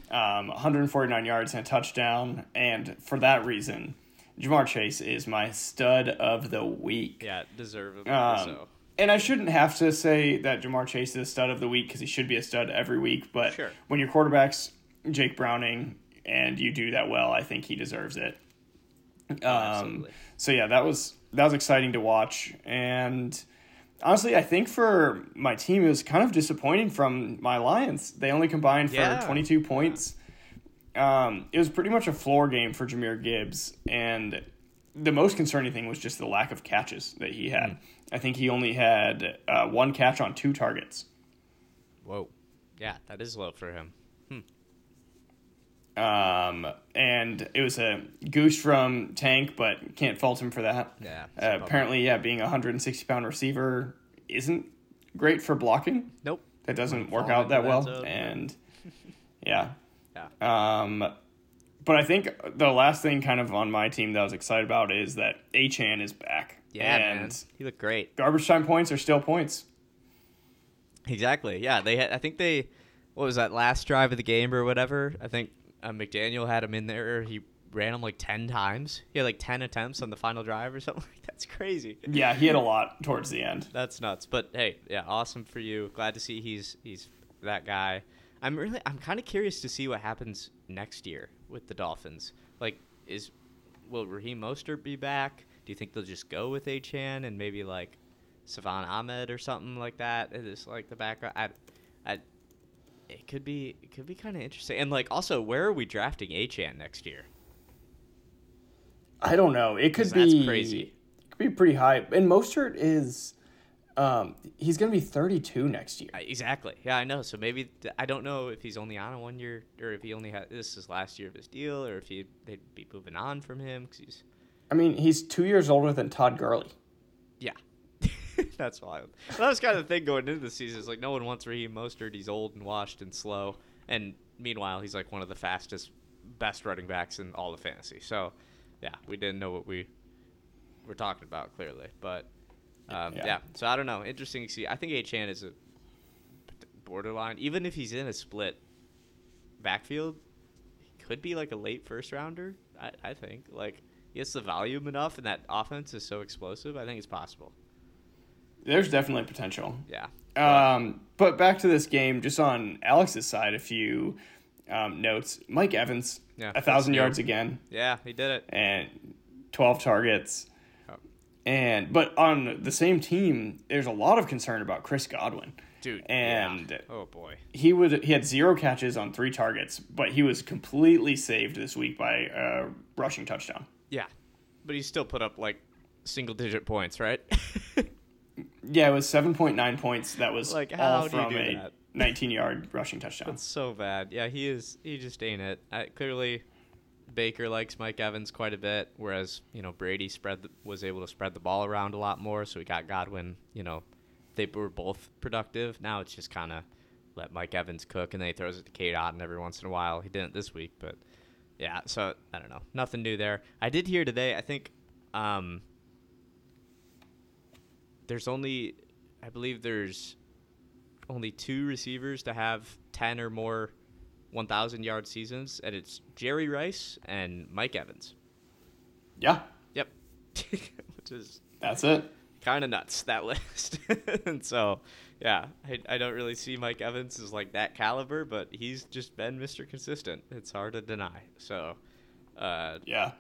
um, 149 yards and a touchdown. And for that reason, Ja'Marr Chase is my stud of the week. Yeah, deservedly um, so and I shouldn't have to say that Ja'Marr Chase is a stud of the week because he should be a stud every week. But sure. when your quarterback's Jake Browning and you do that well, I think he deserves it. Oh, um, so yeah, that was that was exciting to watch, and honestly, I think for my team, it was kind of disappointing from my Lions. They only combined for yeah. 22 points. Um, it was pretty much a floor game for Jahmyr Gibbs, and the most concerning thing was just the lack of catches that he had. Mm. I think he only had uh, one catch on two targets. Whoa, yeah, that is low for him. Um, and it was a goose from Tank, but can't fault him for that. Yeah. Uh, apparently, yeah, being a 160 pound receiver isn't great for blocking. Nope. That doesn't work out that well. Zone. And yeah. Yeah. Um, but I think the last thing kind of on my team that I was excited about is that Achane is back. Yeah, and man. He looked great. Garbage time points are still points. Exactly. Yeah, they had, I think they what was that last drive of the game or whatever? I think uh, McDaniel had him in there. He ran him like 10 times. He had like 10 attempts on the final drive or something. That's crazy. Yeah, he had a lot towards the end. That's nuts. But hey, yeah, awesome for you. Glad to see he's he's that guy. I'm really I'm kind of curious to see what happens next year with the Dolphins. Like is will Raheem Mostert be back? Do you think they'll just go with Achane and maybe like Salvon Ahmed or something like that? Is like the background. I, I it could be it could be kind of interesting. And like also, where are we drafting Achane next year? I don't know. It could be crazy. It could be pretty high. And Mostert is um, he's going to be 32 next year. Exactly. Yeah, I know. So maybe I don't know if he's only on a one year or if he only had this is last year of his deal or if he they'd be moving on from him because he's. I mean, he's two years older than Todd Gurley. Yeah, That's wild. That was kind of the thing going into the season. Is like no one wants Raheem Mostert. He's old and washed and slow. And meanwhile, he's like one of the fastest, best running backs in all of fantasy. So, yeah, we didn't know what we were talking about clearly. But um, yeah. yeah. So I don't know. Interesting to see. I think Achane is a borderline. Even if he's in a split backfield, he could be like a late first rounder. I, I think like he has the volume enough, and that offense is so explosive. I think it's possible. There's definitely potential. Yeah. Um, but back to this game, just on Alex's side, a few um, notes. Mike Evans, yeah, a thousand yards again. Yeah, he did it. And twelve targets. And but on the same team, there's a lot of concern about Chris Godwin. Dude. And yeah. oh boy. He would he had zero catches on three targets, but he was completely saved this week by a rushing touchdown. Yeah. But he still put up like single digit points, right? Yeah, it was seven point nine points. That was like all from a nineteen yard rushing touchdown. That's so bad. Yeah, he is. He just ain't it. I, clearly, Baker likes Mike Evans quite a bit, whereas you know Brady spread the, was able to spread the ball around a lot more. So we got Godwin. You know, they were both productive. Now it's just kind of let Mike Evans cook, and then he throws it to Cade Otton every once in a while. He didn't this week, but yeah. So I don't know. Nothing new there. I did hear today. I think. Um, there's only, I believe there's only two receivers to have 10 or more 1,000 yard seasons, and it's Jerry Rice and Mike Evans. Yeah. Yep. Which is. That's it. Kind of nuts, that list. and so, yeah, I, I don't really see Mike Evans as like that caliber, but he's just been Mr. Consistent. It's hard to deny. So, uh, yeah.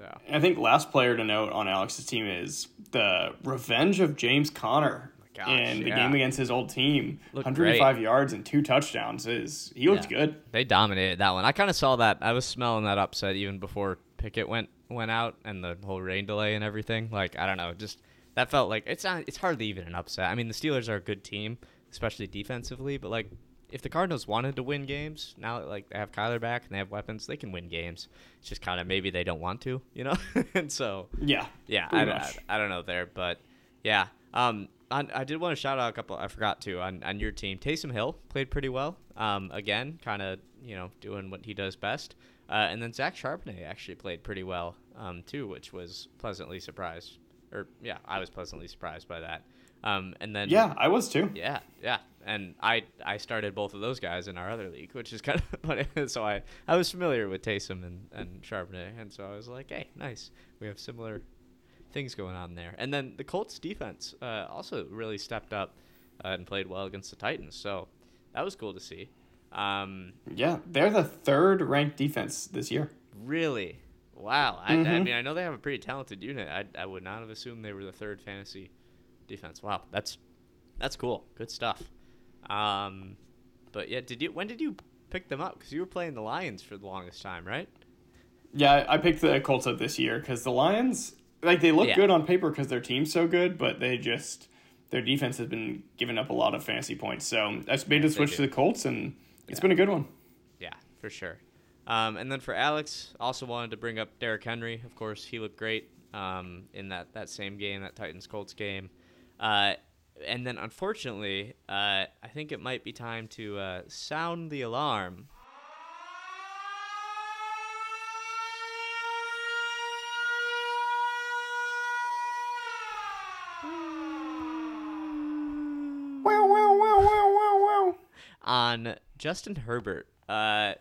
Yeah. I think last player to note on Alex's team is the revenge of James Conner oh Gosh, in the yeah. game against his old team. Looked 105 great. yards and two touchdowns. Is he looked yeah. good? They dominated that one. I kind of saw that. I was smelling that upset even before Pickett went went out and the whole rain delay and everything. Like I don't know, just that felt like it's not. It's hardly even an upset. I mean, the Steelers are a good team, especially defensively, but like if the Cardinals wanted to win games, now that like they have Kyler back and they have weapons, they can win games. It's just kind of maybe they don't want to, you know. and so yeah, yeah, I, I, I, don't know there, but yeah. Um, I, I did want to shout out a couple. I forgot to on, on your team. Taysom Hill played pretty well. Um, again, kind of you know doing what he does best. Uh, and then Zach Charbonnet actually played pretty well um, too, which was pleasantly surprised. Or yeah, I was pleasantly surprised by that. Um, and then yeah, I was too. Yeah, yeah, and I I started both of those guys in our other league, which is kind of funny. so I I was familiar with Taysom and and Charbonnet, and so I was like, hey, nice, we have similar things going on there. And then the Colts defense uh, also really stepped up uh, and played well against the Titans, so that was cool to see. Um, yeah, they're the third ranked defense this year. Really? Wow. I, mm-hmm. I mean, I know they have a pretty talented unit. I, I would not have assumed they were the third fantasy defense. Wow, that's that's cool. Good stuff. Um, but yeah, did you when did you pick them up because you were playing the Lions for the longest time, right? Yeah, I picked the Colts up this year because the Lions, like, they look Yeah. good on paper because their team's so good, but they just their defense has been giving up a lot of fantasy points. So I made the switch to the Colts, and it's been a good one. Yeah, for sure. Um, and then for Alex, also wanted to bring up Derrick Henry. Of course, he looked great um, in that, that same game, that Titans Colts game. Uh, and then unfortunately, uh, I think it might be time to uh, sound the alarm. On Justin Herbert. Uh,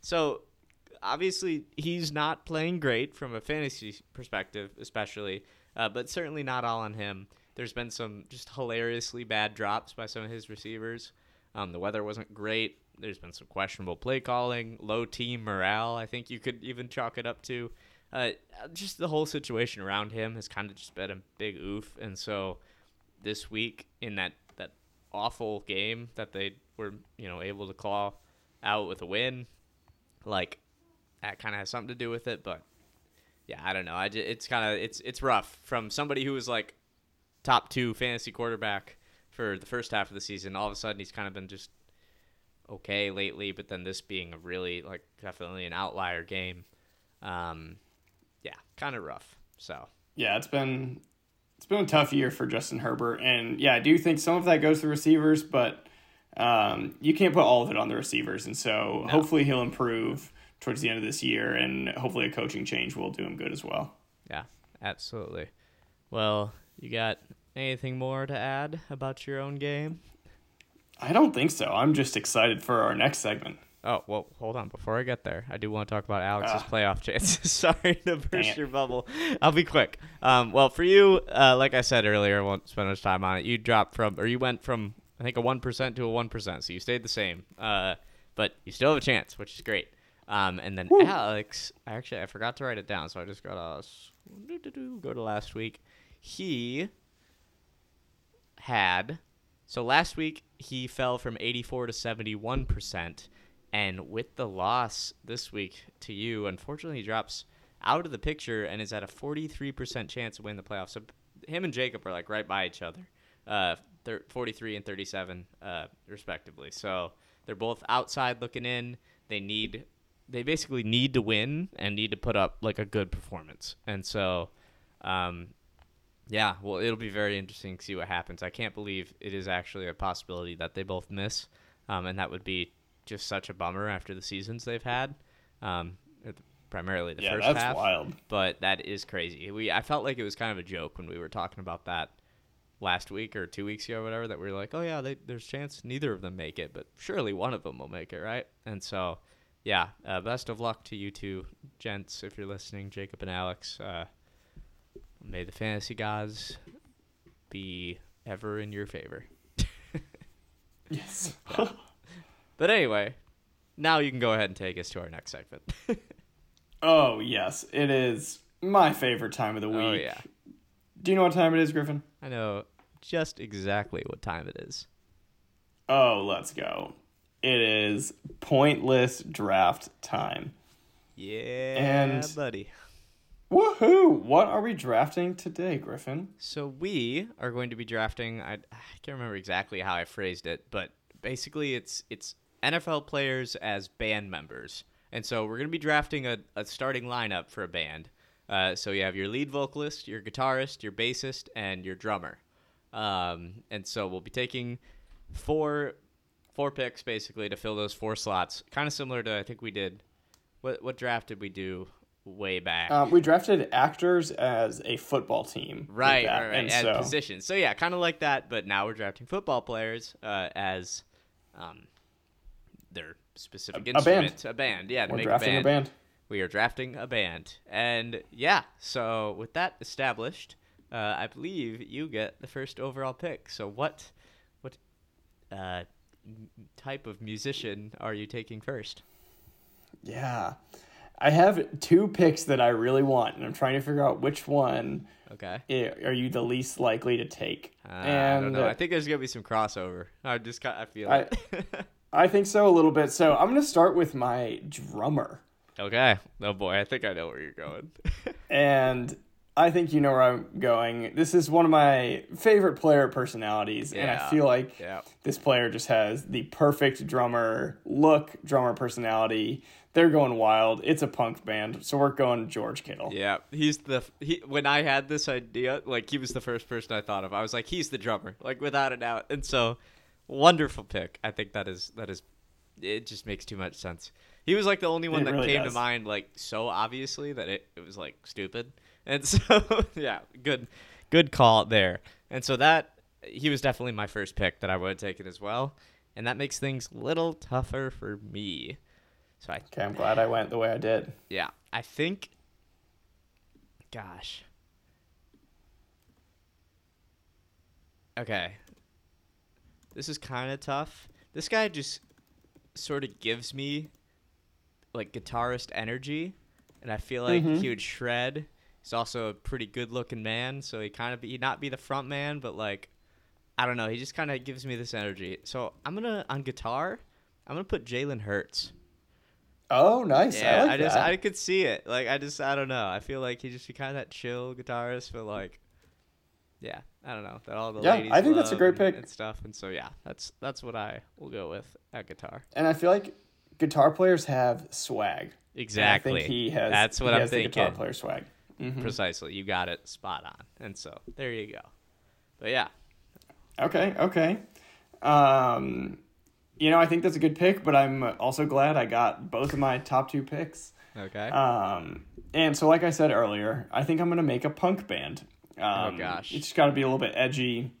so obviously he's not playing great from a fantasy perspective, especially, uh, but certainly not all on him. There's been some just hilariously bad drops by some of his receivers. Um, the weather wasn't great. There's been some questionable play calling, low team morale. I think you could even chalk it up to. Uh, just the whole situation around him has kind of just been a big oof, and so this week in that that awful game that they were you know able to claw out with a win. Like that kind of has something to do with it but yeah i don't know. I just, it's kind of it's it's rough. From somebody who was like top two fantasy quarterback for the first half of the season all of a sudden he's kind of been just okay lately but then this being a really like definitely an outlier game um yeah kind of rough. So. Yeah, it's been it's been a tough year for Justin Herbert, and yeah, I do think some of that goes to receivers, but um, you can't put all of it on the receivers, and so hopefully he'll improve towards the end of this year, and hopefully a coaching change will do him good as well. Yeah, absolutely. Well, you got anything more to add about your own game? I don't think so. I'm just excited for our next segment. Oh, well, hold on. Before I get there, I do want to talk about Alex's Ah. playoff chances. Sorry to burst your bubble. I'll be quick. Um, well, for you, uh, like I said earlier, I won't spend much time on it. You dropped from, or you went from, I think, a 1% to a 1%. So you stayed the same. Uh, but you still have a chance, which is great. Um, and then Alex, actually, I forgot to write it down. So I just got to go to last week. He had so last week he fell from 84 to 71 percent, and with the loss this week to you, unfortunately, he drops out of the picture and is at a 43 percent chance to win the playoffs. So him and Jacob are like right by each other, uh, thir- 43 and 37 uh, respectively. So they're both outside looking in. They need, they basically need to win and need to put up like a good performance, and so. Um, yeah, well, it'll be very interesting to see what happens. I can't believe it is actually a possibility that they both miss, um, and that would be just such a bummer after the seasons they've had, um, primarily the yeah, first that's half. wild. But that is crazy. We I felt like it was kind of a joke when we were talking about that last week or two weeks ago or whatever. That we were like, oh yeah, they, there's a chance neither of them make it, but surely one of them will make it, right? And so, yeah, uh, best of luck to you two gents if you're listening, Jacob and Alex. Uh, May the fantasy gods be ever in your favor. Yes. But anyway, now you can go ahead and take us to our next segment. oh yes, it is my favorite time of the week. oh yeah, Do you know what time it is, Griffin? I know just exactly what time it is. Oh, let's go. It is pointless draft time. Yeah, And- buddy. Woohoo! What are we drafting today, Griffin? So we are going to be drafting. I, I can't remember exactly how I phrased it, but basically, it's it's NFL players as band members, and so we're going to be drafting a, a starting lineup for a band. Uh, so you have your lead vocalist, your guitarist, your bassist, and your drummer. Um, and so we'll be taking four four picks basically to fill those four slots. Kind of similar to I think we did. What what draft did we do way back? Um, we drafted actors as a football team. Right, that, right, right. And so, positions. So yeah, kind of like that, but now we're drafting football players uh, as um, their specific A- a band. a band. Yeah, to we're make drafting a band. a band. We are drafting a band, and yeah. So with that established, uh, I believe you get the first overall pick. So what, what, uh, type of musician are you taking first? Yeah. I have two picks that I really want, and I'm trying to figure out which one Okay. are you the least likely to take. Uh, and I don't know. uh, I think there's gonna be some crossover. I just. I feel I- it. I think so a little bit. So I'm gonna start with my drummer, Okay. Oh boy, I think I know where you're going. and I think you know where I'm going. This is one of my favorite player personalities, and I feel like yeah. this player just has the perfect drummer look, drummer personality. They're going wild. It's a punk band, so we're going George Kittle. Yeah, he's the he. When I had this idea, like he was the first person I thought of. I was like, he's the drummer, like without a doubt. And so, wonderful pick. I think that is that is. It just makes too much sense. He was like the only one It that really came does. to mind, like so obviously that it, it was like stupid. And so, yeah, good, good call there. And so that he was definitely my first pick that I would have taken as well. And that makes things a little tougher for me. So I Okay, I'm glad I went the way I did. yeah, I think. Gosh. Okay. This is kind of tough. This guy just sort of gives me like guitarist energy, and I feel like Mhm. he would shred. He's also a pretty good-looking man, so he kind of be he'd not be the front man, but like I don't know, he just kind of gives me this energy. So I'm gonna on guitar, I'm gonna put Jalen Hurts. Oh, nice. Yeah, I, like I just that. I could see it. Like I just I don't know. I feel like he just be kind of that chill guitarist, but like, yeah, I don't know that all the Yeah, ladies. I think that's a great pick. and stuff. And so yeah, that's that's what I will go with at guitar. and I feel like guitar players have swag. Exactly. I think he has. That's what I'm has the guitar player swag. Mhm. Precisely. You got it spot on. And so there you go. But yeah, Okay, okay. Um, you know, I think that's a good pick, but I'm also glad I got both of my top two picks. okay. Um, and so, like I said earlier, I think I'm gonna make a punk band. Um, Oh, gosh. it's just got to be a little bit edgy,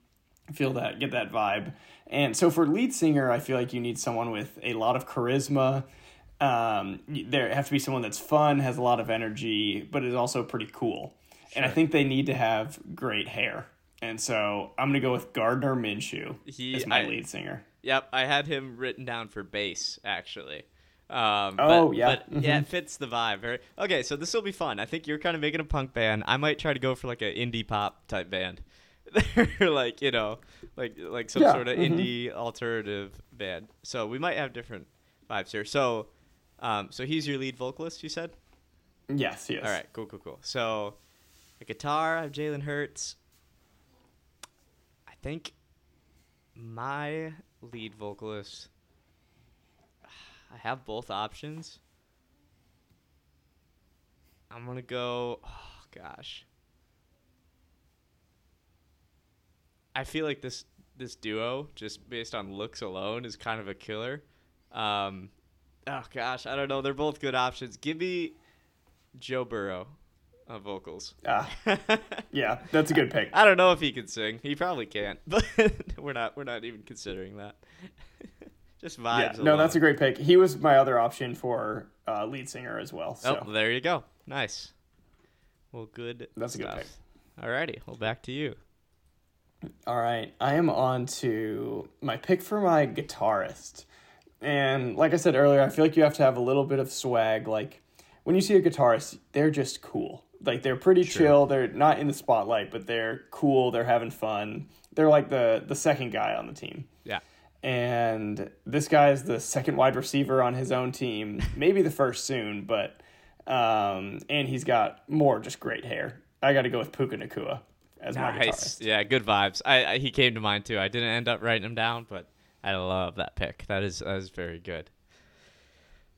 feel that, get that vibe. And so, for lead singer, I feel like you need someone with a lot of charisma. Um, there have to be someone that's fun, has a lot of energy, but is also pretty cool. And I think they need to have great hair. And so, I'm gonna go with Gardner Minshew He- as my I- lead singer. Yep, I had him written down for bass actually. Um, Oh, but, yeah. but yeah, Mhm. it fits the vibe. Very okay. So this will be fun. I think you're kind of making a punk band. I might try to go for like an indie pop type band, like you know, like like some Yeah, sort of mhm. indie alternative band. So we might have different vibes here. So, um, so he's your lead vocalist. You said. Yes, yes. All right, cool, cool, cool. So, a guitar, I have Jalen Hurts. I think my lead vocalist. I have both options. I'm gonna go. Oh gosh. I feel like this this duo, just based on looks alone, is kind of a killer. Um, oh gosh, I don't know. They're both good options. Give me Joe Burrow on vocals. Ah, yeah, that's a good pick. I don't know if he can sing. He probably can't, but we're not we're not even considering that. Just vibes. Yeah, no, that's a great pick. He was my other option for uh, lead singer as well. So Oh, there you go. Nice. Well, good. That's a good stuff. pick. Alrighty, well back to you. All right, I am on to my pick for my guitarist. And like I said earlier, I feel like you have to have a little bit of swag. Like when you see a guitarist, they're just cool. Like they're pretty Sure. chill. They're not in the spotlight, but they're cool. They're having fun. They're like the the second guy on the team. Yeah. And this guy is the second wide receiver on his own team, maybe the first soon, but um, and he's got more just great hair. I got to go with Puka Nacua as my Nice. guitarist. Yeah, good vibes. I, I he came to mind too. I didn't end up writing him down, but I love that pick. That is that is very good.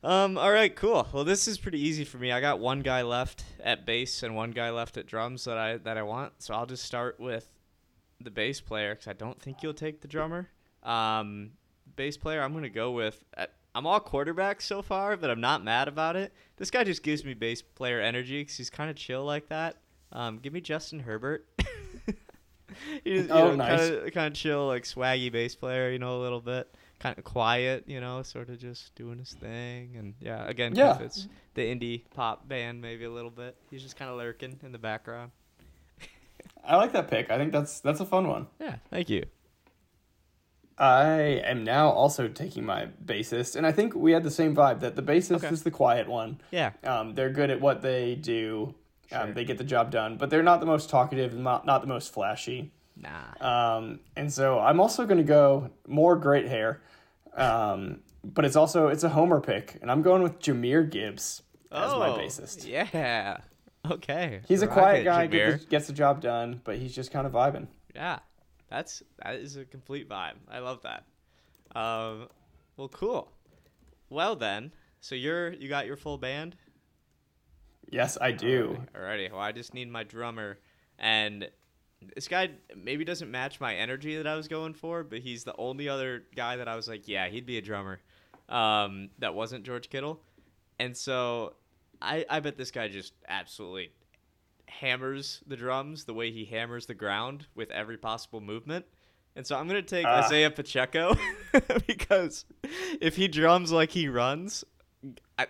Um. All right. Cool. Well, this is pretty easy for me. I got one guy left at bass and one guy left at drums that I that I want. So I'll just start with the bass player because I don't think you'll take the drummer. Um, bass player. I'm gonna go with. uh, I'm all quarterbacks so far, but I'm not mad about it. This guy just gives me bass player energy because he's kind of chill like that. Um, give me Justin Herbert. He's Oh, you know, nice. kind of chill, like swaggy bass player, you know, a little bit, kind of quiet, you know, sort of just doing his thing, and yeah, again, Yeah. it's the indie pop band maybe a little bit. He's just kind of lurking in the background. I like that pick. I think that's that's a fun one. Yeah, thank you. I am now also taking my bassist, and I think we had the same vibe that the bassist Okay. is the quiet one. Yeah, Um, they're good at what they do. Um, they get the job done, but they're not the most talkative, and not not the most flashy. nah. Um, and so I'm also going to go more great hair. Um, but it's also it's a homer pick, and I'm going with Jahmyr Gibbs as oh, my bassist. Yeah. Okay. He's a quiet it, guy, gets, gets the job done, but he's just kind of vibing. Yeah, that's that is a complete vibe. I love that. Um, well, cool. Well then, so you're you got your full band. Yes, I do. Alrighty. Well, I just need my drummer, and this guy maybe doesn't match my energy that I was going for, but he's the only other guy that I was like, yeah, he'd be a drummer. Um, that wasn't George Kittle, and so I I bet this guy just absolutely hammers the drums the way he hammers the ground with every possible movement. And so I'm gonna take Ah. Isaiah Pacheco because if he drums like he runs,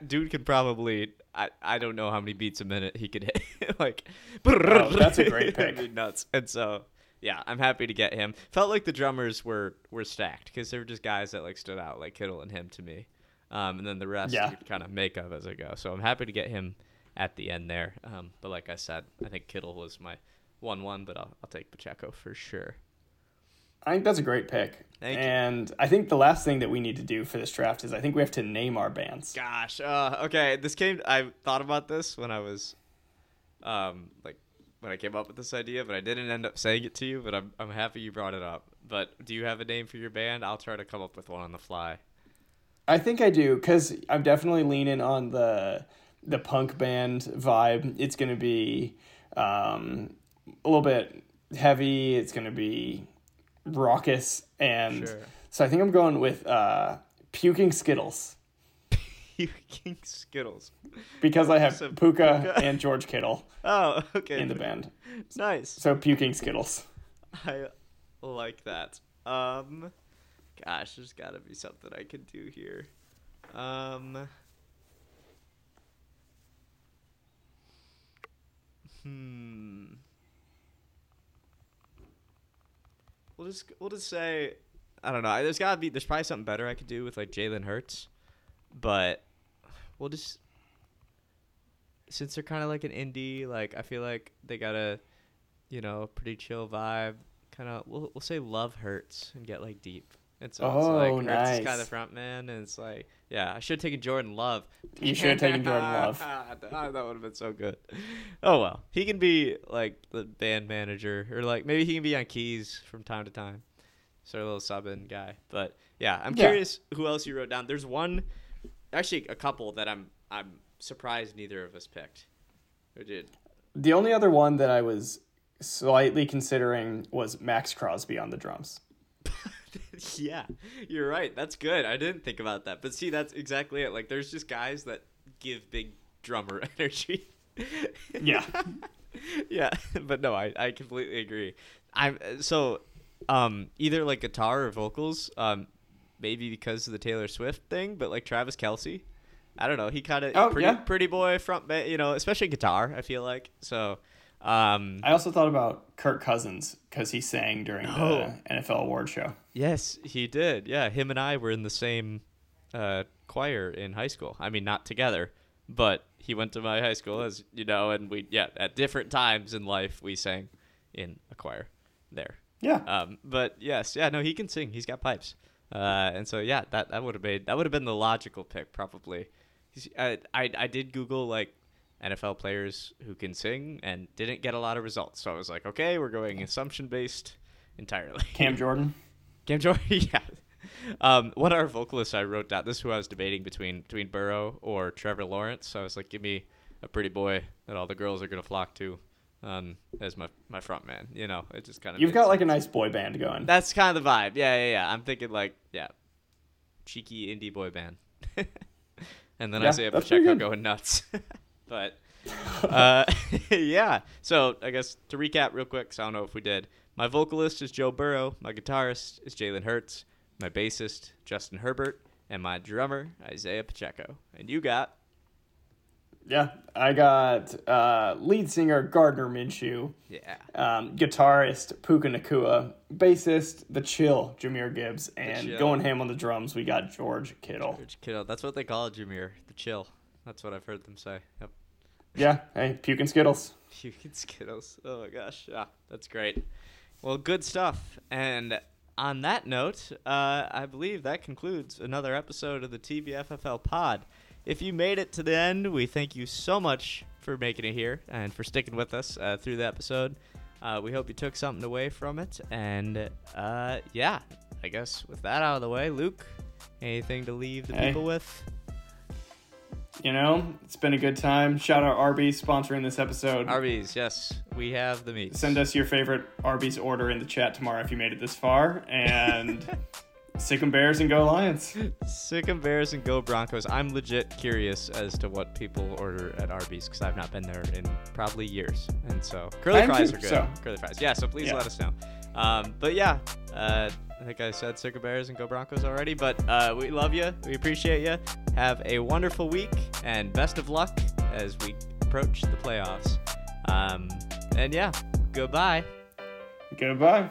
dude could probably I, I don't know how many beats a minute he could hit. Like Oh, that's a great pick. nuts. And so yeah i'm happy to get him. Felt like the drummers were were stacked because they were just guys that like stood out like kittle and him to me. Um, and then the rest Yeah. kind of make up as i go. So i'm happy to get him at the end there. Um, but like i said i think kittle was my 1-1 but i'll, I'll take pacheco for sure I think that's a great pick. Thank you. and I think the last thing that we need to do for this draft is I think we have to name our bands. Gosh, uh, okay. This came. I thought about this when I was, um, like when I came up with this idea, but I didn't end up saying it to you. But I'm I'm happy you brought it up. But do you have a name for your band? I'll try to come up with one on the fly. I think I do because I'm definitely leaning on the the punk band vibe. It's going to be um, a little bit heavy. It's going to be raucous, and Sure. so I think I'm going with uh, puking Skittles Puking Skittles. because I have So, Puka Puka. and George Kittle Oh, okay. in the band. Nice. So puking Skittles. I like that. Um, gosh, there's got to be something I can do here. Um, hmm. We'll just we'll just say I don't know. There's gotta be there's probably something better I could do with like Jalen Hurts, but we'll just since they're kind of like an indie, like I feel like they got a you know pretty chill vibe. Kind of we'll we'll say love hurts and get like deep. And so it's Oh, like Hurts is kind nice. of front man, and it's like yeah, I should have taken Jordan Love. You should have taken Jordan Love. Ah, that would have been so good. Oh well, he can be like the band manager, or like maybe he can be on keys from time to time. So a little sub in guy. But yeah, I'm Yeah. curious who else you wrote down. There's one, actually a couple that I'm I'm surprised neither of us picked. Who did? The only other one that I was slightly considering was Maxx Crosby on the drums. yeah, you're right. That's good. I didn't think about that. But see, that's exactly it. Like, there's just guys that give big drummer energy. Yeah. yeah, but no, I, I completely agree. I'm so um either like guitar or vocals, um maybe because of the Taylor Swift thing, but like Travis Kelce, I don't know, he kind of Oh, pretty yeah. pretty boy front, you know, especially guitar. I feel like so. Um, I also thought about Kirk Cousins because he sang during Oh. the NFL award show. Yes, he did. Yeah, him and I were in the same uh, choir in high school. I mean, not together, but he went to my high school, as you know, and we yeah at different times in life we sang in a choir there. Yeah. Um, but yes, yeah, no, he can sing. He's got pipes, uh, and so yeah, that that would have made that would have been the logical pick probably. I, I I did Google like NFL players who can sing and didn't get a lot of results. So I was like, okay, we're going assumption based entirely. Cam Jordan. Cam Jordan, yeah. Um, one of our vocalists I wrote down. This is who I was debating between between Burrow or Trevor Lawrence. So I was like, give me a pretty boy that all the girls are gonna flock to, um, as my my front man. You know, it just kind of You've got like a nice boy band going. that's kind of the vibe. Yeah, yeah, yeah. I'm thinking like yeah, cheeky indie boy band, and then Yeah, Isaiah Pacheco going nuts. But uh, yeah. So I guess to recap real quick, 'cause I don't know if we did. My vocalist is Joe Burrow. My guitarist is Jalen Hurts. My bassist Justin Herbert, and my drummer Isaiah Pacheco. And you got Yeah. I got uh, lead singer Gardner Minshew, yeah. um, guitarist Puka Nacua, bassist The Chill Jahmyr Gibbs, and Chill. going ham on the drums we got George Kittle. George Kittle. That's what they call Jahmyr. The chill. That's what I've heard them say. Yep. Yeah. Hey, puking Skittles. You can Skittles. Oh my gosh. Yeah, that's great. Well, good stuff. And on that note, uh, I believe that concludes another episode of the TBFFL pod. If you made it to the end, we thank you so much for making it here and for sticking with us uh, through the episode. Uh, we hope you took something away from it. And uh, yeah, I guess with that out of the way, Luke, anything to leave the Hey. people with? You know, it's been a good time. Shout out Arby's sponsoring this episode. Arby's, yes, we have the meat. Send us your favorite Arby's order in the chat tomorrow if you made it this far. And sick 'em Bears and go Lions. Sick 'em Bears and go Broncos. I'm legit curious as to what people order at Arby's because I've not been there in probably years. And so curly fries too, are good. so. Curly fries. Yeah, so please Yeah. let us know. Um, but yeah, uh, I think I said 'em Bears and go Broncos already. But uh, we love you. We appreciate you. Have a wonderful week and best of luck as we approach the playoffs. Um, and yeah, goodbye. Goodbye.